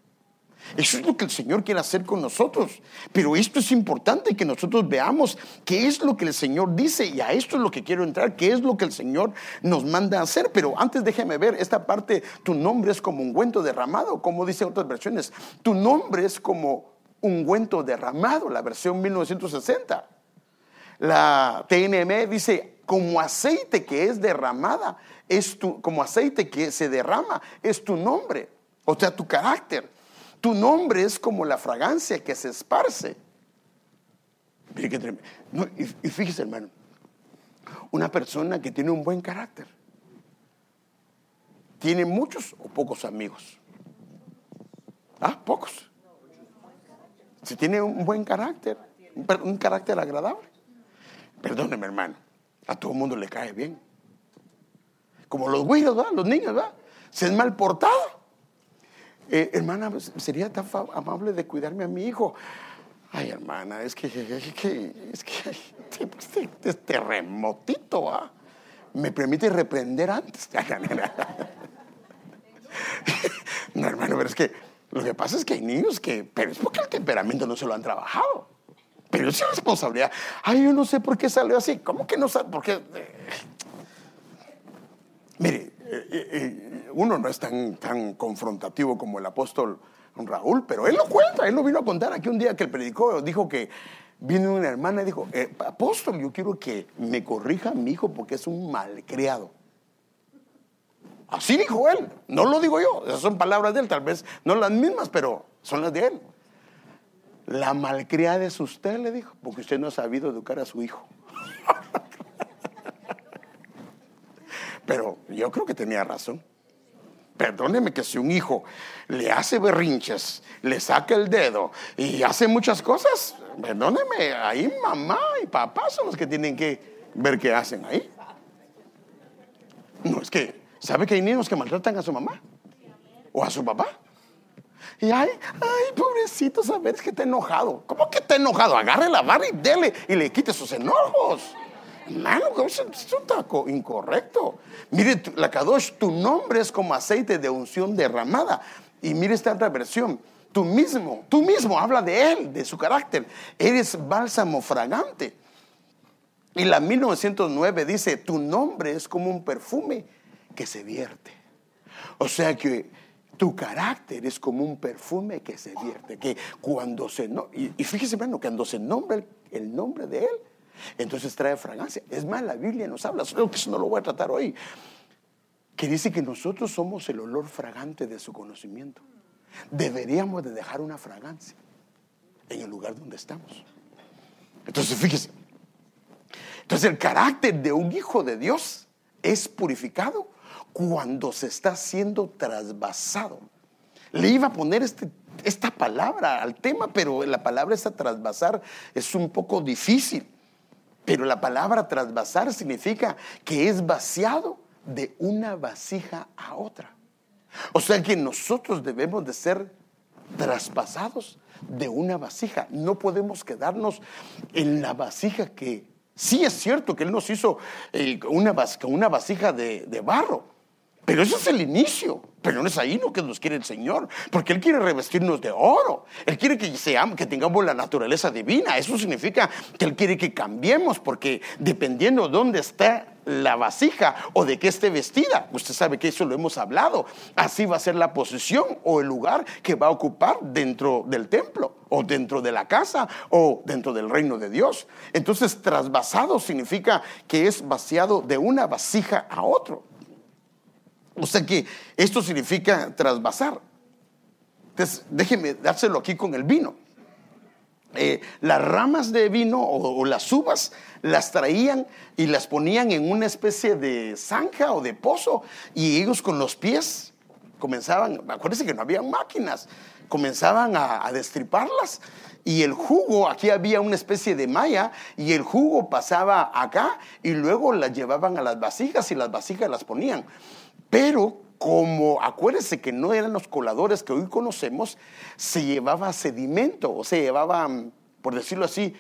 Eso es lo que el Señor quiere hacer con nosotros. Pero esto es importante que nosotros veamos qué es lo que el Señor dice y a esto es lo que quiero entrar, qué es lo que el Señor nos manda a hacer. Pero antes déjeme ver esta parte, tu nombre es como ungüento derramado, como dicen otras versiones. Tu nombre es como ungüento derramado, la versión 1960. La TNM dice como aceite que es derramada, es tu, como aceite que se derrama, es tu nombre, o sea, tu carácter. Tu nombre es como la fragancia que se esparce. y, fíjese, hermano, una persona que tiene un buen carácter, tiene muchos o pocos amigos. Ah, pocos. Si tiene un buen carácter, un carácter agradable. Perdóneme, hermano, a todo el mundo le cae bien. Como los güeyes, Los niños, ¿verdad? Se es mal portado. Eh, hermana, sería tan amable de cuidarme a mi hijo. Ay, hermana, es que, es que, es que este, este terremotito, ¿ah? Me permite reprender antes. *laughs* no, hermano, pero es que lo que pasa es que hay niños que, pero es porque el temperamento no se lo han trabajado. Pero es responsabilidad. Ay, yo no sé por qué salió así. ¿Cómo que no sabe? Porque. Mire, eh, eh, uno no es tan, tan confrontativo como el apóstol Raúl, pero él lo cuenta, él lo vino a contar aquí un día que él predicó, dijo que vino una hermana y dijo, eh, apóstol, yo quiero que me corrija mi hijo porque es un malcriado. Así dijo él, no lo digo yo, esas son palabras de él, tal vez no las mismas, pero son las de él. La malcriada es usted, le dijo, porque usted no ha sabido educar a su hijo. *laughs* Pero yo creo que tenía razón. Perdóneme que si un hijo le hace berrinches, le saca el dedo y hace muchas cosas, perdóneme, ahí mamá y papá son los que tienen que ver qué hacen ahí. No, es que, ¿sabe que hay niños que maltratan a su mamá? ¿O a su papá? Y ay, ay, pobrecito, sabes que está enojado. ¿Cómo que está enojado? Agarre la barra y dele y le quite sus enojos. Hermano, eso, es un incorrecto. Mire, la Kadosh, tu nombre es como aceite de unción derramada. Y mire esta otra versión. Tú mismo, tú mismo habla de él, de su carácter. Eres bálsamo fragante. Y la 1909 dice, tu nombre es como un perfume que se vierte. O sea que tu carácter es como un perfume que se vierte, que cuando se... No, y, y fíjese, hermano, cuando se nombra el nombre de él, entonces trae fragancia. Es más, la Biblia nos habla, solo que eso no lo voy a tratar hoy, que dice que nosotros somos el olor fragante de su conocimiento. Deberíamos de dejar una fragancia en el lugar donde estamos. Entonces, fíjese. Entonces, el carácter de un hijo de Dios es purificado cuando se está siendo trasvasado. Le iba a poner este, esta palabra al tema, pero la palabra esa trasvasar es un poco difícil. Pero la palabra trasvasar significa que es vaciado de una vasija a otra. O sea que nosotros debemos de ser traspasados de una vasija. No podemos quedarnos en la vasija que sí es cierto que Él nos hizo eh, una, una vasija de, de barro. Pero eso es el inicio. Pero no es ahí lo que nos quiere el Señor, porque Él quiere revestirnos de oro. Él quiere que, seamos, que tengamos la naturaleza divina. Eso significa que Él quiere que cambiemos, porque dependiendo de dónde está la vasija o de qué esté vestida, usted sabe que eso lo hemos hablado, así va a ser la posición o el lugar que va a ocupar dentro del templo o dentro de la casa o dentro del reino de Dios. Entonces, trasvasado significa que es vaciado de una vasija a otro. O sea que esto significa trasvasar. Entonces, déjeme dárselo aquí con el vino. Eh, las ramas de vino o, las uvas las traían y las ponían en una especie de zanja o de pozo y ellos con los pies comenzaban, acuérdense que no había máquinas, comenzaban a, a destriparlas y el jugo, aquí había una especie de malla y el jugo pasaba acá y luego las llevaban a las vasijas y las vasijas las ponían. Pero como acuérdense que no eran los coladores que hoy conocemos, se llevaba sedimento o se llevaba, por decirlo así,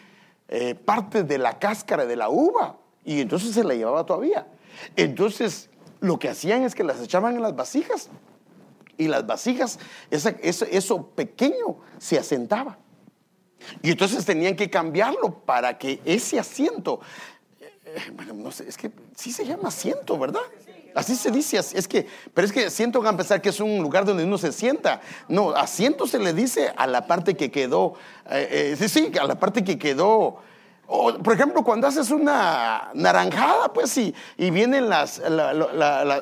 eh, parte de la cáscara de la uva y entonces se la llevaba todavía. Entonces lo que hacían es que las echaban en las vasijas y las vasijas, eso pequeño se asentaba. Y entonces tenían que cambiarlo para que ese asiento, eh, bueno, no sé, es que sí se llama asiento, ¿verdad? Así se dice, es que, pero es que asiento van a pensar que es un lugar donde uno se sienta. No, asiento se le dice a la parte que quedó, eh, eh, sí, sí, a la parte que quedó. por ejemplo, cuando haces una naranjada, pues sí, y vienen las,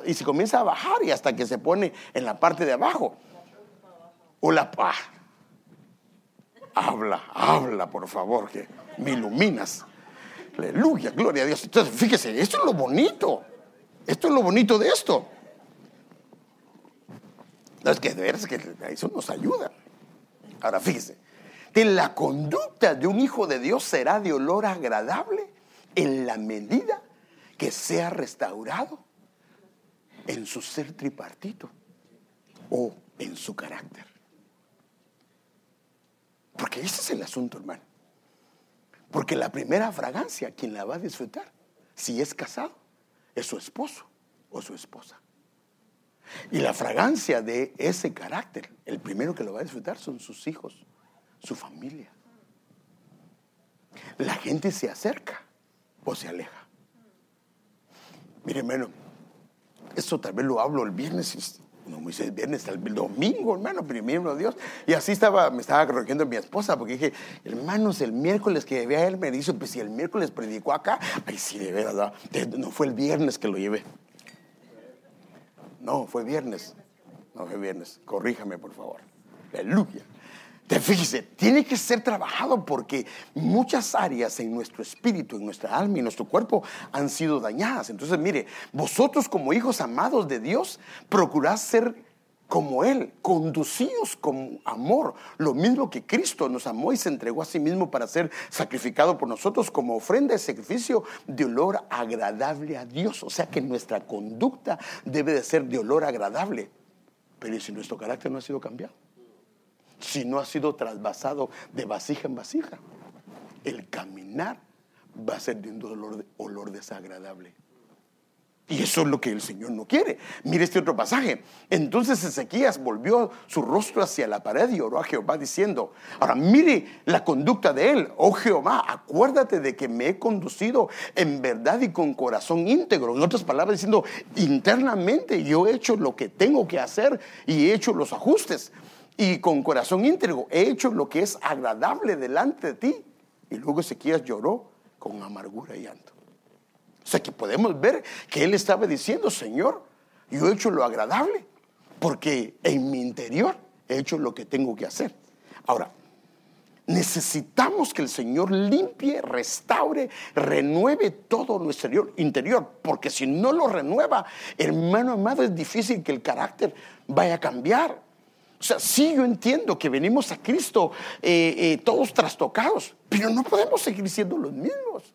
y se comienza a bajar y hasta que se pone en la parte de abajo. O la, habla, habla, por favor, que me iluminas. Aleluya, gloria a Dios. Entonces, fíjese, esto es lo bonito. Esto es lo bonito de esto. No, es que de veras que eso nos ayuda. Ahora, fíjese, que la conducta de un hijo de Dios será de olor agradable en la medida que sea restaurado en su ser tripartito o en su carácter. Porque ese es el asunto, hermano. Porque la primera fragancia, quien la va a disfrutar, si es casado, es su esposo o su esposa. Y la fragancia de ese carácter, el primero que lo va a disfrutar son sus hijos, su familia. La gente se acerca o se aleja. Mire, hermano, eso tal vez lo hablo el viernes no me dice viernes, el domingo, hermano, primero Dios. Y así estaba, me estaba corrigiendo mi esposa, porque dije, hermanos, el miércoles que llevé a él me dice, pues si el miércoles predicó acá, ay, sí, de verdad, no fue el viernes que lo llevé. No, fue viernes. No fue viernes. Corríjame, por favor. Aleluya. Te tiene que ser trabajado porque muchas áreas en nuestro espíritu, en nuestra alma y en nuestro cuerpo han sido dañadas. Entonces, mire, vosotros como hijos amados de Dios, procurad ser como Él, conducidos con amor, lo mismo que Cristo nos amó y se entregó a sí mismo para ser sacrificado por nosotros como ofrenda de sacrificio de olor agradable a Dios. O sea que nuestra conducta debe de ser de olor agradable. Pero si nuestro carácter no ha sido cambiado? Si no ha sido trasvasado de vasija en vasija. El caminar va a ser de un olor, olor desagradable. Y eso es lo que el Señor no quiere. Mire este otro pasaje. Entonces Ezequías volvió su rostro hacia la pared y oró a Jehová diciendo, ahora mire la conducta de él. Oh Jehová, acuérdate de que me he conducido en verdad y con corazón íntegro. En otras palabras, diciendo, internamente yo he hecho lo que tengo que hacer y he hecho los ajustes y con corazón íntegro he hecho lo que es agradable delante de ti. Y luego Ezequías lloró con amargura y llanto. O sea que podemos ver que él estaba diciendo, Señor, yo he hecho lo agradable, porque en mi interior he hecho lo que tengo que hacer. Ahora, necesitamos que el Señor limpie, restaure, renueve todo nuestro interior, porque si no lo renueva, hermano amado, es difícil que el carácter vaya a cambiar. O sea, sí, yo entiendo que venimos a Cristo eh, eh, todos trastocados, pero no podemos seguir siendo los mismos.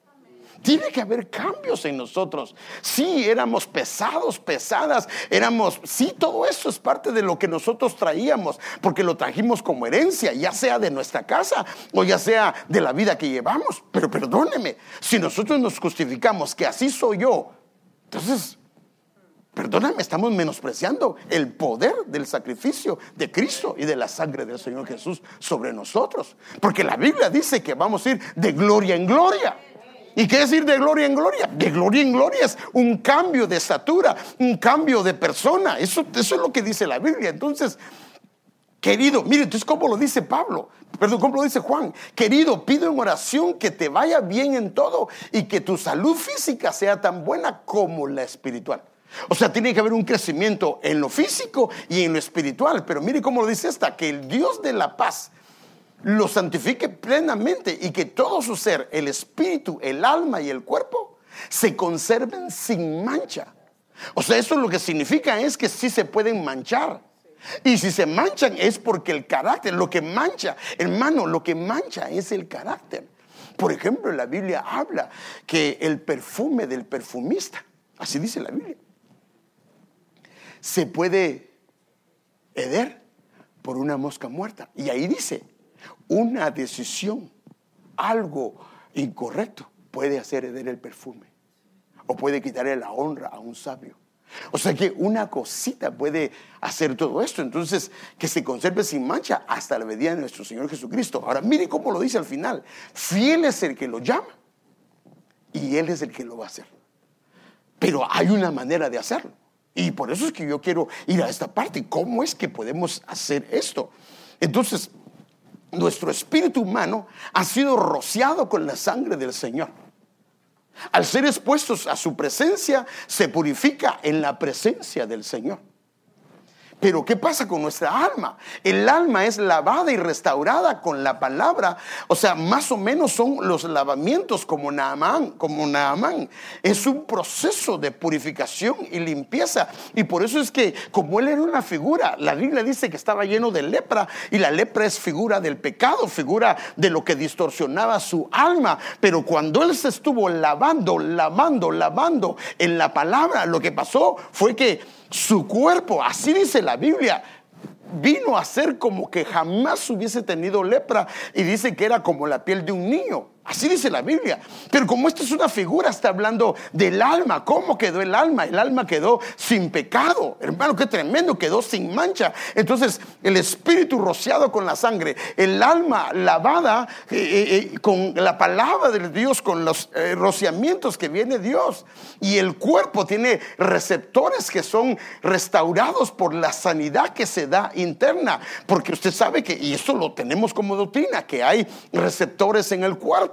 Tiene que haber cambios en nosotros. Sí, éramos pesados, pesadas, éramos, sí, todo eso es parte de lo que nosotros traíamos, porque lo trajimos como herencia, ya sea de nuestra casa o ya sea de la vida que llevamos. Pero perdóneme, si nosotros nos justificamos que así soy yo, entonces Perdóname, estamos menospreciando el poder del sacrificio de Cristo y de la sangre del Señor Jesús sobre nosotros. Porque la Biblia dice que vamos a ir de gloria en gloria. ¿Y qué decir de gloria en gloria? De gloria en gloria es un cambio de estatura, un cambio de persona. Eso, eso es lo que dice la Biblia. Entonces, querido, mire, entonces, ¿cómo lo dice Pablo? Perdón, ¿cómo lo dice Juan? Querido, pido en oración que te vaya bien en todo y que tu salud física sea tan buena como la espiritual. O sea, tiene que haber un crecimiento en lo físico y en lo espiritual. Pero mire cómo lo dice esta, que el Dios de la paz lo santifique plenamente y que todo su ser, el espíritu, el alma y el cuerpo, se conserven sin mancha. O sea, eso lo que significa es que sí se pueden manchar, Y si se manchan es porque el carácter, lo que mancha, hermano, lo que mancha es el carácter. Por ejemplo, la Biblia habla que el perfume del perfumista, así dice la Biblia, se puede heder por una mosca muerta. Y ahí dice, una decisión, algo incorrecto, puede hacer heder el perfume o puede quitarle la honra a un sabio. O sea que una cosita puede hacer todo esto. Entonces, que se conserve sin mancha hasta la venida de nuestro Señor Jesucristo. Ahora, mire cómo lo dice al final. Fiel es el que lo llama y Él es el que lo va a hacer. Pero hay una manera de hacerlo. Y por eso es que yo quiero ir a esta parte. ¿Cómo es que podemos hacer esto? Entonces, nuestro espíritu humano ha sido rociado con la sangre del Señor. Al ser expuestos a su presencia, se purifica en la presencia del Señor. Pero ¿qué pasa con nuestra alma? El alma es lavada y restaurada con la palabra. O sea, más o menos son los lavamientos como Naamán, como Naamán. Es un proceso de purificación y limpieza. Y por eso es que como él era una figura, la Biblia dice que estaba lleno de lepra y la lepra es figura del pecado, figura de lo que distorsionaba su alma. Pero cuando él se estuvo lavando, lavando, lavando en la palabra, lo que pasó fue que su cuerpo, así dice la Biblia, vino a ser como que jamás hubiese tenido lepra. Y dice que era como la piel de un niño. Así dice la Biblia. Pero como esto es una figura, está hablando del alma. ¿Cómo quedó el alma? El alma quedó sin pecado. Hermano, qué tremendo, quedó sin mancha. Entonces, el espíritu rociado con la sangre, el alma lavada eh, eh, eh, con la palabra de Dios, con los rociamientos que viene Dios. Y el cuerpo tiene receptores que son restaurados por la sanidad que se da interna. Porque usted sabe que, y eso lo tenemos como doctrina, que hay receptores en el cuerpo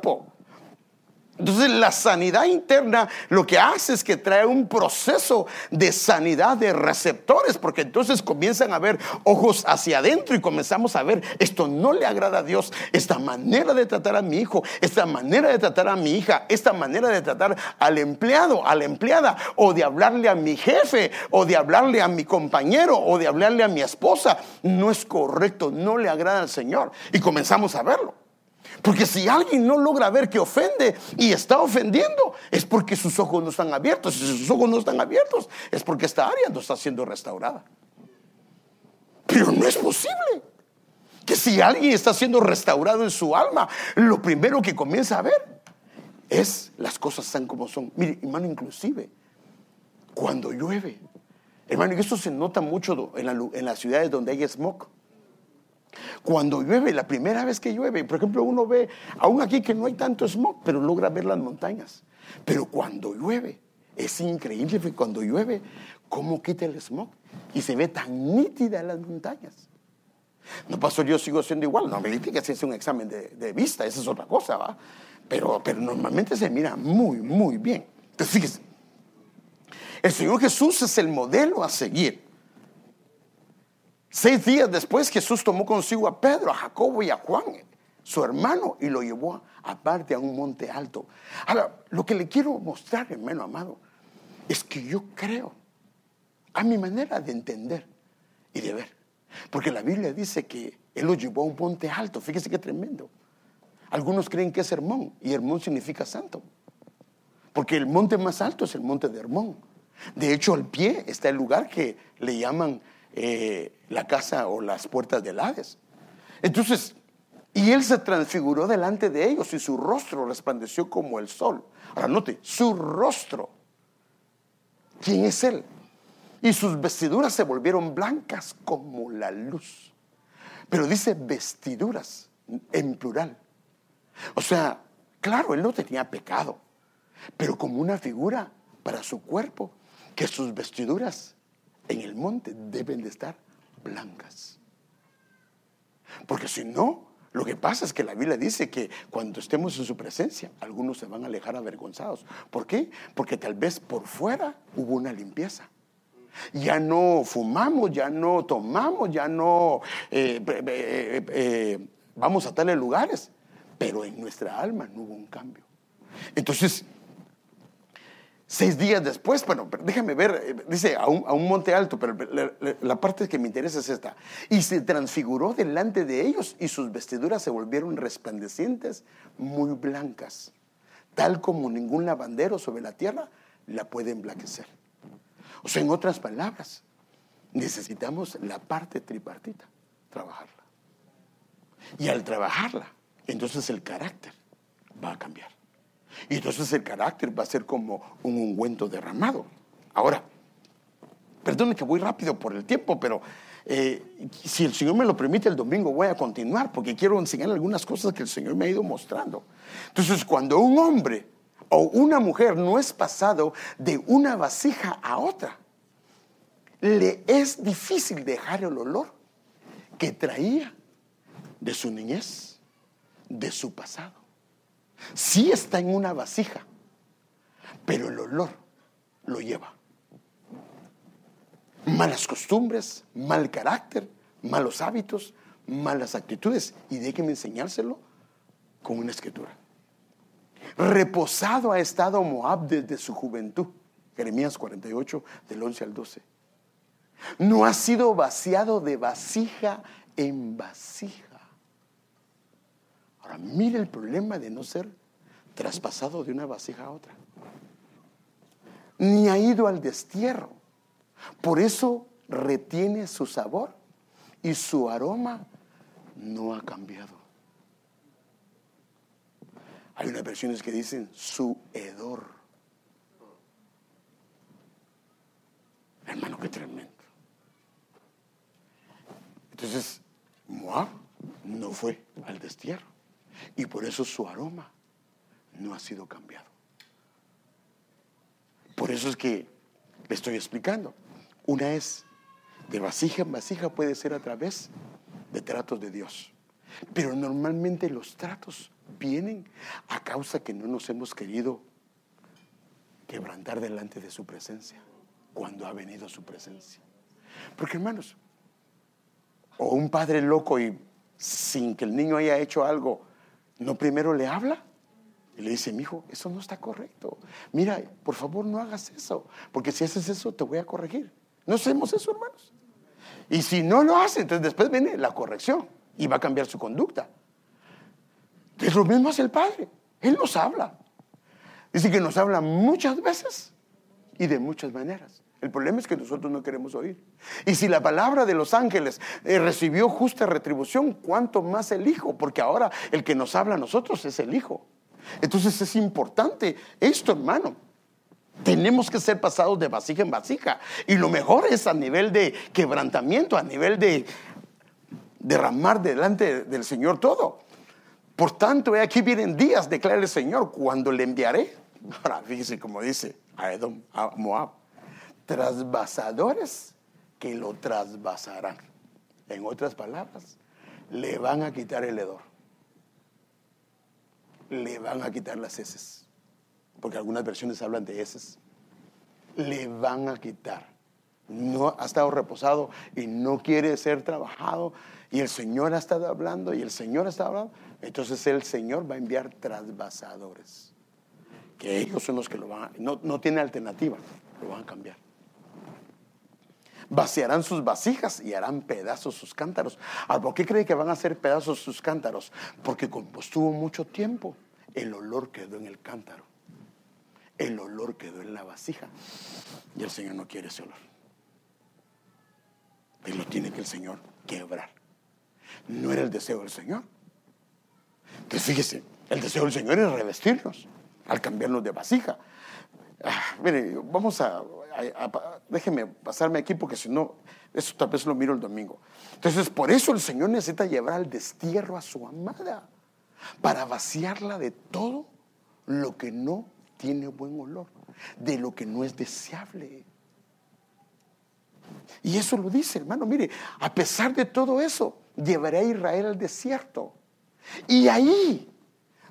entonces la sanidad interna lo que hace es que trae un proceso de sanidad de receptores, porque entonces comienzan a ver ojos hacia adentro y comenzamos a ver, esto no le agrada a Dios, esta manera de tratar a mi hijo, esta manera de tratar a mi hija, esta manera de tratar al empleado, a la empleada, o de hablarle a mi jefe, o de hablarle a mi compañero, o de hablarle a mi esposa, no es correcto, no le agrada al Señor. Y comenzamos a verlo. Porque si alguien no logra ver que ofende y está ofendiendo, es porque sus ojos no están abiertos. Si sus ojos no están abiertos, es porque esta área no está siendo restaurada. Pero no es posible que si alguien está siendo restaurado en su alma, lo primero que comienza a ver es las cosas están como son. Mire, hermano, inclusive cuando llueve, hermano, y esto se nota mucho en, en las ciudades donde hay smog. Cuando llueve, la primera vez que llueve, por ejemplo, uno ve, aún aquí que no hay tanto smog, pero logra ver las montañas. Pero cuando llueve, es increíble cuando llueve, cómo quita el smog y se ve tan nítida las montañas. No pasó, yo sigo siendo igual. No me dice que se hace un examen de, vista, esa es otra cosa, ¿va? Pero, pero normalmente se mira muy, muy bien. Entonces, fíjese, el Señor Jesús es el modelo a seguir. Seis días después Jesús tomó consigo a Pedro, a Jacobo y a Juan, su hermano, y lo llevó aparte a un monte alto. Ahora, lo que le quiero mostrar, hermano amado, es que yo creo, a mi manera de entender y de ver, porque la Biblia dice que Él lo llevó a un monte alto, fíjese qué tremendo. Algunos creen que es Hermón, y Hermón significa santo, porque el monte más alto es el monte de Hermón. De hecho, al pie está el lugar que le llaman eh, la casa o las puertas del Hades. Entonces, y él se transfiguró delante de ellos y su rostro resplandeció como el sol. Ahora note, su rostro. ¿Quién es él? Y sus vestiduras se volvieron blancas como la luz. Pero dice vestiduras en plural. O sea, claro, él no tenía pecado, pero como una figura para su cuerpo, que sus vestiduras en el monte deben de estar blancas. Porque si no, lo que pasa es que la Biblia dice que cuando estemos en su presencia, algunos se van a alejar avergonzados. ¿Por qué? Porque tal vez por fuera hubo una limpieza. Ya no fumamos, ya no tomamos, ya no eh, eh, eh, vamos a tales lugares, pero en nuestra alma no hubo un cambio. Entonces, Seis días después, bueno, déjame ver, eh, dice a un, monte alto, pero la, parte que me interesa es esta. Y se transfiguró delante de ellos y sus vestiduras se volvieron resplandecientes, muy blancas, tal como ningún lavandero sobre la tierra la puede emblanquecer. O sea, en otras palabras, necesitamos la parte tripartita, trabajarla. Y al trabajarla, entonces el carácter va a cambiar. Y entonces el carácter va a ser como un ungüento derramado. Ahora, perdone que voy rápido por el tiempo, pero eh, si el Señor me lo permite, el domingo voy a continuar porque quiero enseñar algunas cosas que el Señor me ha ido mostrando. Entonces, cuando un hombre o una mujer no es pasado de una vasija a otra, le es difícil dejar el olor que traía de su niñez, de su pasado. Sí está en una vasija, pero el olor lo lleva. Malas costumbres, mal carácter, malos hábitos, malas actitudes. Y déjeme enseñárselo con una escritura. Reposado ha estado Moab desde su juventud. Jeremías 48, del 11 al 12. No ha sido vaciado de vasija en vasija. Ahora, mire el problema de no ser traspasado de una vasija a otra. Ni ha ido al destierro. Por eso retiene su sabor y su aroma no ha cambiado. Hay unas versiones que dicen su hedor. Hermano, qué tremendo. Entonces, Moab no fue al destierro. Y por eso su aroma no ha sido cambiado. Por eso es que le estoy explicando. Una es de vasija en vasija puede ser a través de tratos de Dios. Pero normalmente los tratos vienen a causa que no nos hemos querido quebrantar delante de su presencia cuando ha venido su presencia. Porque hermanos, o un padre loco y sin que el niño haya hecho algo, no primero le habla y le dice, mi hijo, eso no está correcto. Mira, por favor no hagas eso, porque si haces eso te voy a corregir. No hacemos eso, hermanos. Y si no lo hace, entonces después viene la corrección y va a cambiar su conducta. Es lo mismo hace el Padre. Él nos habla. Dice que nos habla muchas veces y de muchas maneras. El problema es que nosotros no queremos oír. Y si la palabra de los ángeles eh, recibió justa retribución, ¿cuánto más el Hijo? Porque ahora el que nos habla a nosotros es el Hijo. Entonces es importante esto, hermano. Tenemos que ser pasados de vasija en vasija. Y lo mejor es a nivel de quebrantamiento, a nivel de derramar delante del Señor todo. Por tanto, aquí vienen días, declara el Señor, cuando le enviaré. Ahora, fíjese como dice a Edom, a Moab, trasvasadores que lo trasvasarán. En otras palabras, le van a quitar el hedor. Le van a quitar las heces. Porque algunas versiones hablan de heces. Le van a quitar. No ha estado reposado y no quiere ser trabajado. Y el Señor ha estado hablando y el Señor ha estado hablando entonces el Señor va a enviar trasvasadores, que ellos son los que lo van a, no, no tiene alternativa, lo van a cambiar. Vaciarán sus vasijas y harán pedazos sus cántaros. ¿Por qué cree que van a hacer pedazos sus cántaros? Porque como estuvo mucho tiempo, el olor quedó en el cántaro. El olor quedó en la vasija. Y el Señor no quiere ese olor. Y lo tiene que el Señor quebrar. No era el deseo del Señor. Entonces fíjese, el deseo del Señor es revestirnos al cambiarnos de vasija. Ah, mire, vamos a, déjeme pasarme aquí porque si no, eso tal vez lo miro el domingo. Entonces, por eso el Señor necesita llevar al destierro a su amada, para vaciarla de todo lo que no tiene buen olor, de lo que no es deseable. Y eso lo dice, hermano, mire, a pesar de todo eso, llevaré a Israel al desierto y ahí,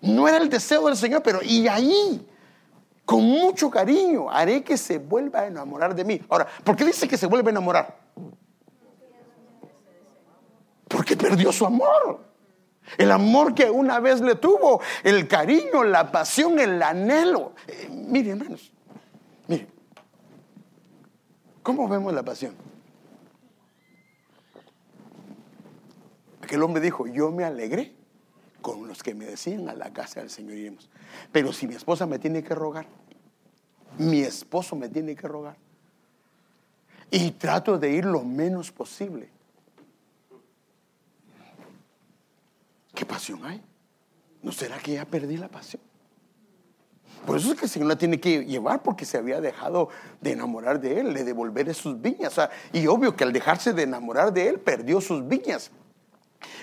no era el deseo del Señor, pero y ahí, con mucho cariño, haré que se vuelva a enamorar de mí. Ahora, ¿por qué dice que se vuelve a enamorar? Porque perdió su amor. El amor que una vez le tuvo, el cariño, la pasión, el anhelo. Eh, miren, hermanos, ¿Cómo vemos la pasión? Aquel hombre dijo, yo me alegré con los que me decían a la casa del Señor iremos. Pero si mi esposa me tiene que rogar, mi esposo me tiene que rogar. Y trato de ir lo menos posible. ¿Qué pasión hay? ¿No será que ya perdí la pasión? Por eso es que el Señor la tiene que llevar porque se había dejado de enamorar de Él, de devolver sus viñas. y obvio que al dejarse de enamorar de Él, perdió sus viñas.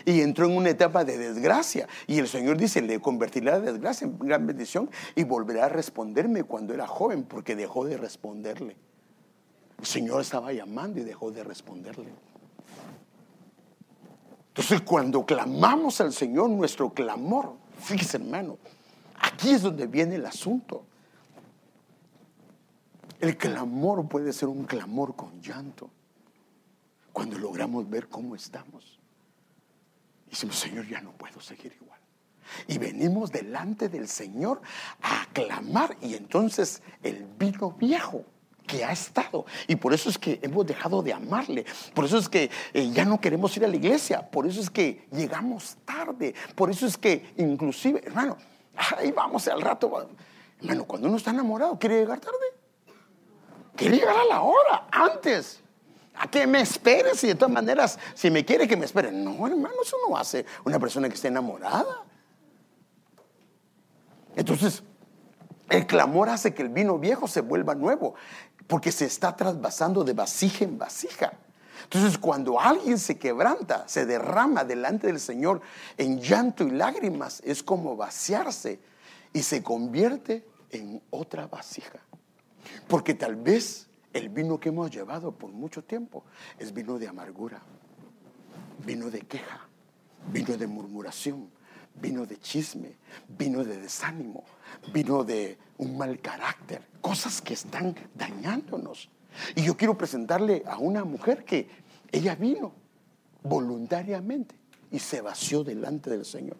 Y entró en una etapa de desgracia. Y el Señor dice, le convertirá la desgracia en gran bendición y volverá a responderme cuando era joven, porque dejó de responderle. El Señor estaba llamando y dejó de responderle. Entonces cuando clamamos al Señor, nuestro clamor, fíjese hermano, aquí es donde viene el asunto. El clamor puede ser un clamor con llanto cuando logramos ver cómo estamos. Y decimos, Señor, ya no puedo seguir igual. Y venimos delante del Señor a clamar y entonces el vino viejo que ha estado. Y por eso es que hemos dejado de amarle. Por eso es que eh, ya no queremos ir a la iglesia. Por eso es que llegamos tarde. Por eso es que inclusive, hermano, ahí vamos al rato. Hermano, cuando uno está enamorado, ¿quiere llegar tarde? Quiere llegar a la hora, antes. A que me esperes y de todas maneras, si me quiere que me espere. No, hermano, eso no hace una persona que esté enamorada. Entonces, el clamor hace que el vino viejo se vuelva nuevo porque se está trasvasando de vasija en vasija. Entonces, cuando alguien se quebranta, se derrama delante del Señor en llanto y lágrimas, es como vaciarse y se convierte en otra vasija. Porque tal vez el vino que hemos llevado por mucho tiempo es vino de amargura, vino de queja, vino de murmuración, vino de chisme, vino de desánimo, vino de un mal carácter, cosas que están dañándonos. Y yo quiero presentarle a una mujer que ella vino voluntariamente y se vació delante del Señor.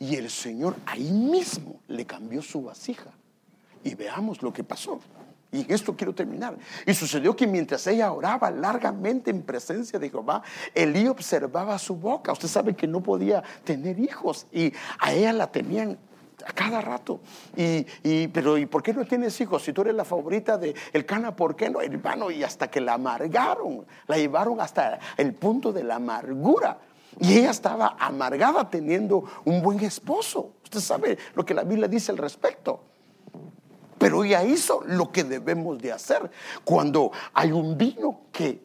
Y el Señor ahí mismo le cambió su vasija. Y veamos lo que pasó. Y en esto quiero terminar. Y sucedió que mientras ella oraba largamente en presencia de Jehová, Elí observaba su boca. Usted sabe que no podía tener hijos y a ella la tenían a cada rato. Y, pero, ¿y por qué no tienes hijos? Si tú eres la favorita de el Cana, ¿por qué no, hermano? Y hasta que la amargaron, la llevaron hasta el punto de la amargura. Y ella estaba amargada teniendo un buen esposo. Usted sabe lo que la Biblia dice al respecto. Pero ella hizo lo que debemos de hacer cuando hay un vino que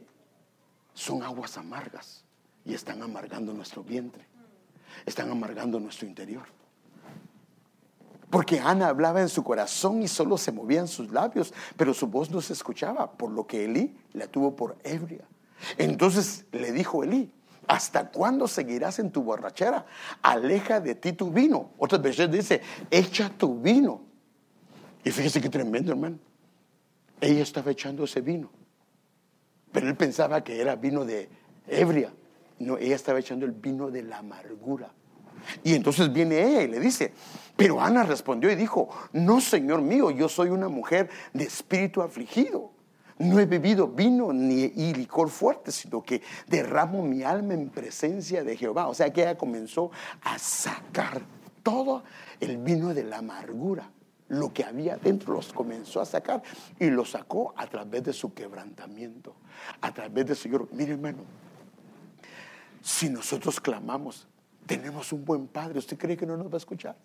son aguas amargas y están amargando nuestro vientre, están amargando nuestro interior. Porque Ana hablaba en su corazón y solo se movían sus labios, pero su voz no se escuchaba, por lo que Elí la tuvo por ebria. Entonces le dijo Elí, ¿hasta cuándo seguirás en tu borrachera? Aleja de ti tu vino. Otras veces dice, echa tu vino. Y fíjese qué tremendo, hermano. Ella estaba echando ese vino. Pero él pensaba que era vino de ebria. No, ella estaba echando el vino de la amargura. Y entonces viene ella y le dice, pero Ana respondió y dijo, no, Señor mío, yo soy una mujer de espíritu afligido. No he bebido vino ni licor fuerte, sino que derramo mi alma en presencia de Jehová. O sea que ella comenzó a sacar todo el vino de la amargura lo que había dentro los comenzó a sacar y lo sacó a través de su quebrantamiento, a través de su lloro. Mire, hermano, si nosotros clamamos, tenemos un buen padre, ¿usted cree que no nos va a escuchar?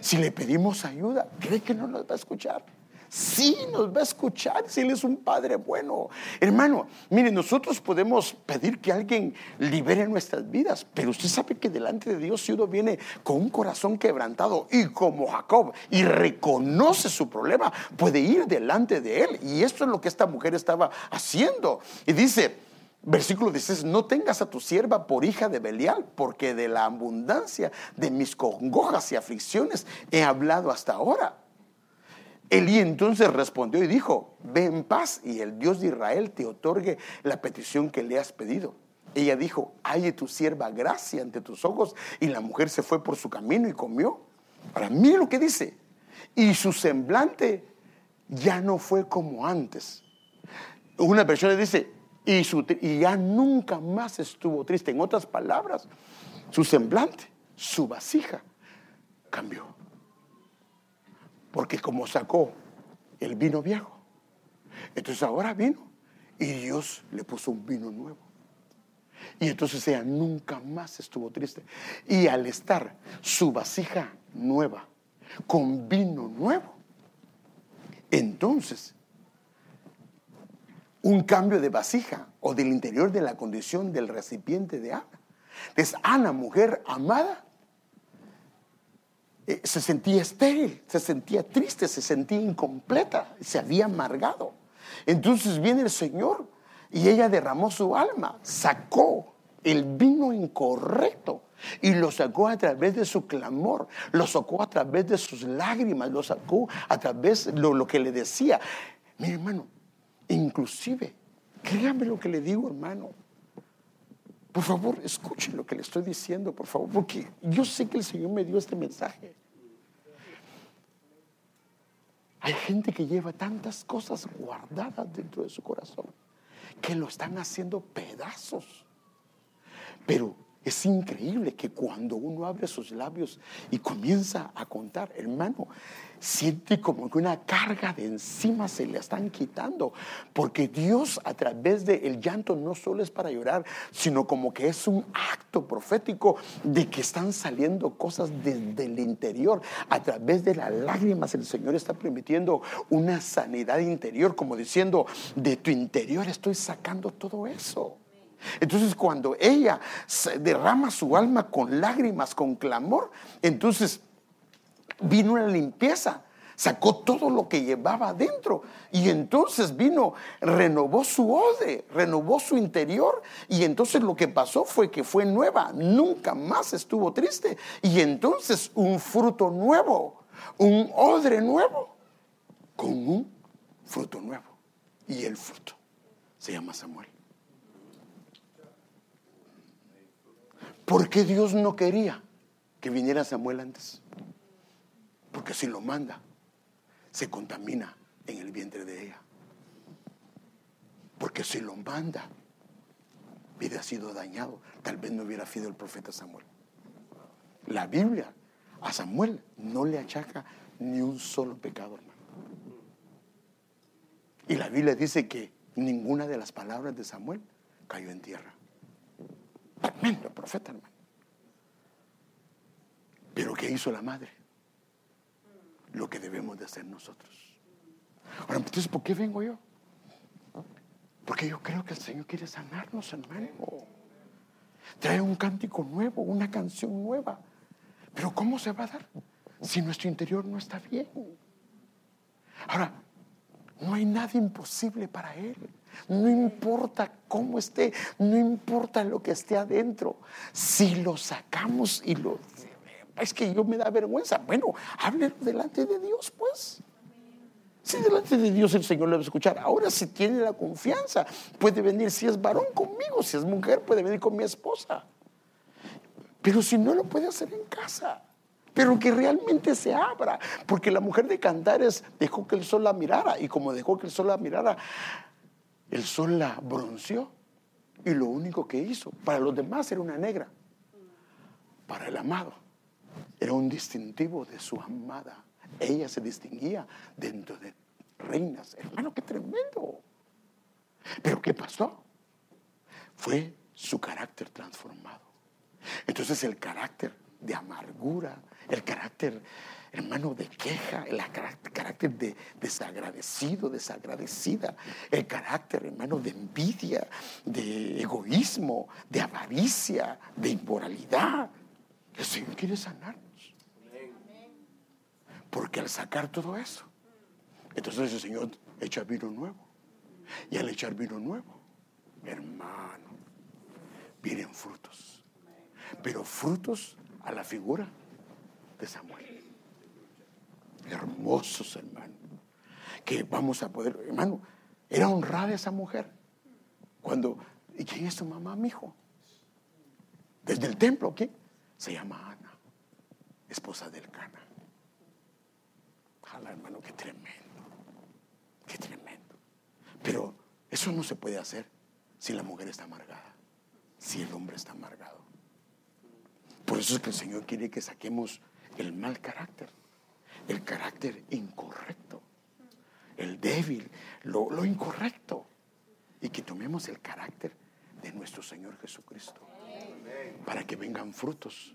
Si le pedimos ayuda, ¿cree que no nos va a escuchar? Sí, nos va a escuchar si Él es un Padre bueno. Hermano, mire, nosotros podemos pedir que alguien libere nuestras vidas, pero usted sabe que delante de Dios si uno viene con un corazón quebrantado y como Jacob y reconoce su problema, puede ir delante de Él. Y esto es lo que esta mujer estaba haciendo. Y dice, Versículo 16, no tengas a tu sierva por hija de Belial, porque de la abundancia de mis congojas y aflicciones he hablado hasta ahora. Elí entonces respondió y dijo, ve en paz y el Dios de Israel te otorgue la petición que le has pedido. Ella dijo, halle tu sierva gracia ante tus ojos. Y la mujer se fue por su camino y comió. Ahora, mire lo que dice. Y su semblante ya no fue como antes. Una versión dice, y, su, y ya nunca más estuvo triste. En otras palabras, su semblante, su vasija cambió. Porque como sacó el vino viejo, entonces ahora vino y Dios le puso un vino nuevo. Y entonces ella nunca más estuvo triste. Y al estar su vasija nueva, con vino nuevo, entonces un cambio de vasija o del interior de la condición del recipiente de Ana. Entonces Ana, mujer amada, eh, se sentía estéril, se sentía triste, se sentía incompleta, se había amargado. Entonces viene el Señor y ella derramó su alma, sacó el vino incorrecto y lo sacó a través de su clamor, lo sacó a través de sus lágrimas, lo sacó a través de lo, lo que le decía. Mi hermano, inclusive, créame lo que le digo, hermano. Por favor, escuchen lo que le estoy diciendo, por favor, porque yo sé que el Señor me dio este mensaje. Hay gente que lleva tantas cosas guardadas dentro de su corazón que lo están haciendo pedazos. Pero es increíble que cuando uno abre sus labios y comienza a contar, hermano, siente como que una carga de encima se le están quitando. Porque Dios a través del llanto no solo es para llorar, sino como que es un acto profético de que están saliendo cosas desde el interior. A través de las lágrimas el Señor está permitiendo una sanidad interior, como diciendo, de tu interior estoy sacando todo eso. Entonces cuando ella derrama su alma con lágrimas, con clamor, entonces vino una limpieza, sacó todo lo que llevaba adentro y entonces vino, renovó su ode, renovó su interior y entonces lo que pasó fue que fue nueva, nunca más estuvo triste y entonces un fruto nuevo, un odre nuevo con un fruto nuevo y el fruto se llama Samuel. ¿Por qué Dios no quería que viniera Samuel antes? Porque si lo manda, se contamina en el vientre de ella. Porque si lo manda, hubiera sido dañado. Tal vez no hubiera sido el profeta Samuel. La Biblia a Samuel no le achaca ni un solo pecado, hermano. Y la Biblia dice que ninguna de las palabras de Samuel cayó en tierra. Tremendo profeta, hermano. Pero ¿qué hizo la madre? Lo que debemos de hacer nosotros. Ahora, entonces, ¿por qué vengo yo? Porque yo creo que el Señor quiere sanarnos, hermano. Trae un cántico nuevo, una canción nueva. Pero ¿cómo se va a dar si nuestro interior no está bien? Ahora, no hay nada imposible para Él. No importa cómo esté, no importa lo que esté adentro. Si lo sacamos y lo... Es que yo me da vergüenza. Bueno, háblelo delante de Dios, pues. Si delante de Dios el Señor le va a escuchar. Ahora si tiene la confianza, puede venir si es varón conmigo, si es mujer, puede venir con mi esposa. Pero si no lo puede hacer en casa pero que realmente se abra, porque la mujer de Cantares dejó que el sol la mirara y como dejó que el sol la mirara, el sol la bronceó y lo único que hizo para los demás era una negra. Para el amado era un distintivo de su amada. Ella se distinguía dentro de reinas. Hermano, qué tremendo. Pero ¿qué pasó? Fue su carácter transformado. Entonces el carácter de amargura, el carácter hermano, de queja, el carácter de desagradecido, desagradecida, el carácter, hermano, de envidia, de egoísmo, de avaricia, de inmoralidad. El Señor quiere sanarnos. Porque al sacar todo eso, entonces el Señor echa vino nuevo. Y al echar vino nuevo, hermano, vienen frutos. Pero frutos a la figura de Samuel hermosos, hermano. Que vamos a poder, hermano, era honrada esa mujer. Cuando, ¿y quién es tu mamá, mi hijo? Desde el templo, ¿quién? Se llama Ana, esposa del Cana. Ojalá, hermano, qué tremendo. Qué tremendo. Pero Eso no se puede hacer si la mujer está amargada, si el hombre está amargado. Por eso es que el Señor quiere que saquemos el mal carácter, el carácter incorrecto, el débil, lo, incorrecto, y que tomemos el carácter de nuestro Señor Jesucristo para que vengan frutos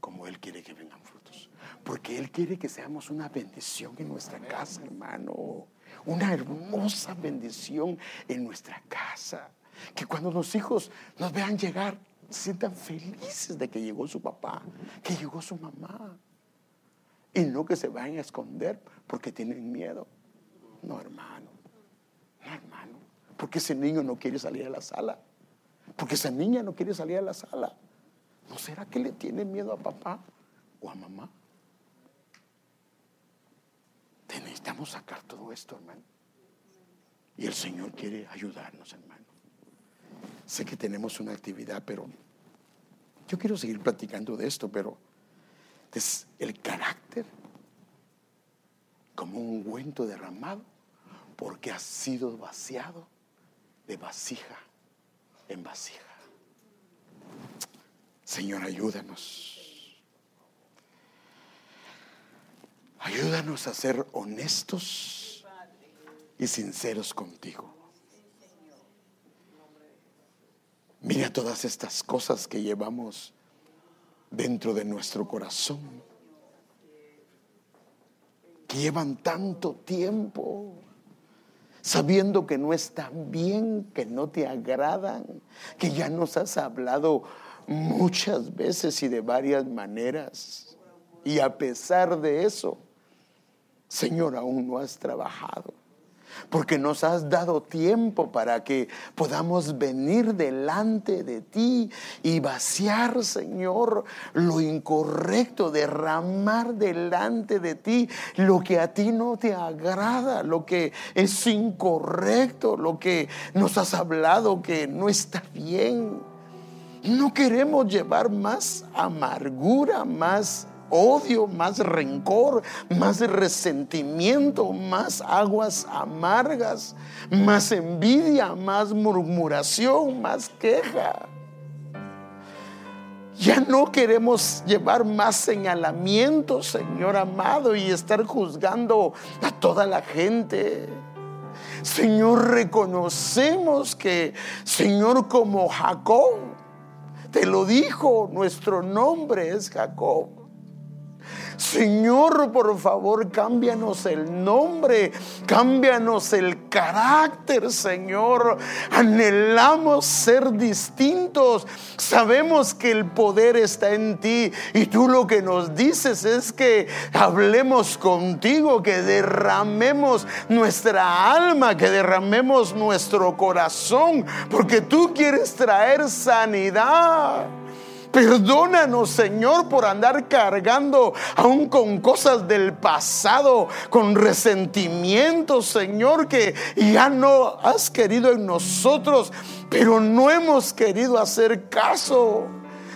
como Él quiere que vengan frutos. Porque Él quiere que seamos una bendición en nuestra casa, hermano. Una hermosa bendición en nuestra casa. Que cuando los hijos nos vean llegar, sientan felices de que llegó su papá, que llegó su mamá. Y no que se vayan a esconder porque tienen miedo. No, hermano. No, hermano. Porque ese niño no quiere salir a la sala. Porque esa niña no quiere salir a la sala. ¿No será que le tiene miedo a papá o a mamá? necesitamos sacar todo esto, hermano. Y el Señor quiere ayudarnos, hermano. Sé que tenemos una actividad, pero yo quiero seguir platicando de esto, pero es el carácter como un ungüento derramado porque ha sido vaciado de vasija en vasija. Señor, ayúdanos. Ayúdanos a ser honestos y sinceros contigo. Mira todas estas cosas que llevamos dentro de nuestro corazón, que llevan tanto tiempo, sabiendo que no están bien, que no te agradan, que ya nos has hablado muchas veces y de varias maneras. Y a pesar de eso, Señor, aún no has trabajado. Porque nos has dado tiempo para que podamos venir delante de ti y vaciar, Señor, lo incorrecto, derramar delante de ti lo que a ti no te agrada, lo que es incorrecto, lo que nos has hablado que no está bien. No queremos llevar más amargura, más odio, más rencor, más resentimiento, más aguas amargas, más envidia, más murmuración, más queja. Ya no queremos llevar más señalamientos, Señor amado, y estar juzgando a toda la gente. Señor, reconocemos que, Señor, como Jacob, te lo dijo, nuestro nombre es Jacob. Señor, por favor, cámbianos el nombre, cámbianos el carácter, Señor. Anhelamos ser distintos. Sabemos que el poder está en ti y tú lo que nos dices es que hablemos contigo, que derramemos nuestra alma, que derramemos nuestro corazón, porque tú quieres traer sanidad. Perdónanos, Señor, por andar cargando aún con cosas del pasado, con resentimientos, Señor, que ya no has querido en nosotros, pero no hemos querido hacer caso.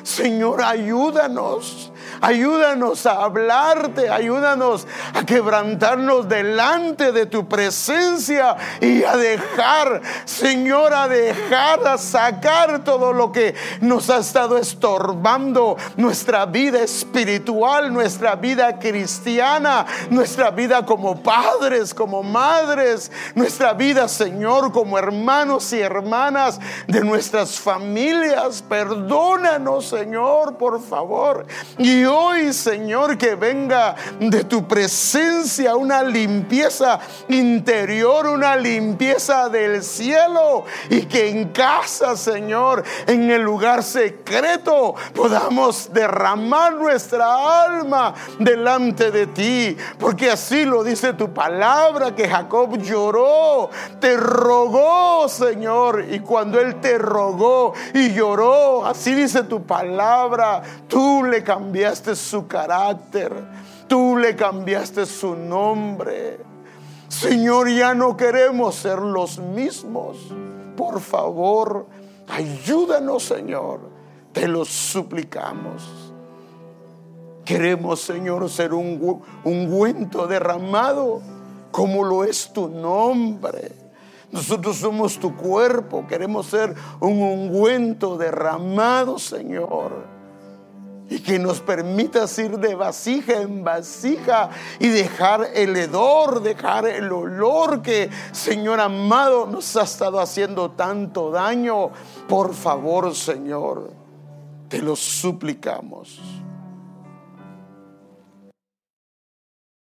Señor, ayúdanos. Ayúdanos a hablarte, ayúdanos a quebrantarnos delante de tu presencia y a dejar, Señor, a dejar, a sacar todo lo que nos ha estado estorbando nuestra vida espiritual, nuestra vida cristiana, nuestra vida como padres, como madres, nuestra vida, Señor, como hermanos y hermanas de nuestras familias. Perdónanos, Señor, por favor. Y hoy, Señor, que venga de tu presencia una limpieza interior, una limpieza del cielo y que en casa, Señor, en el lugar secreto, podamos derramar nuestra alma delante de ti, porque así lo dice tu palabra, que Jacob lloró, te rogó, Señor, y cuando él te rogó y lloró, así dice tu palabra, tú le cambiaste su carácter, tú le cambiaste su nombre. Señor, ya no queremos ser los mismos. Por favor, ayúdanos, Señor. Te lo suplicamos. Queremos, Señor, ser un ungüento derramado como lo es tu nombre. Nosotros somos tu cuerpo, queremos ser un ungüento derramado, Señor y que nos permitas ir de vasija en vasija y dejar el hedor, dejar el olor que, Señor amado, nos ha estado haciendo tanto daño. Por favor, Señor, te lo suplicamos.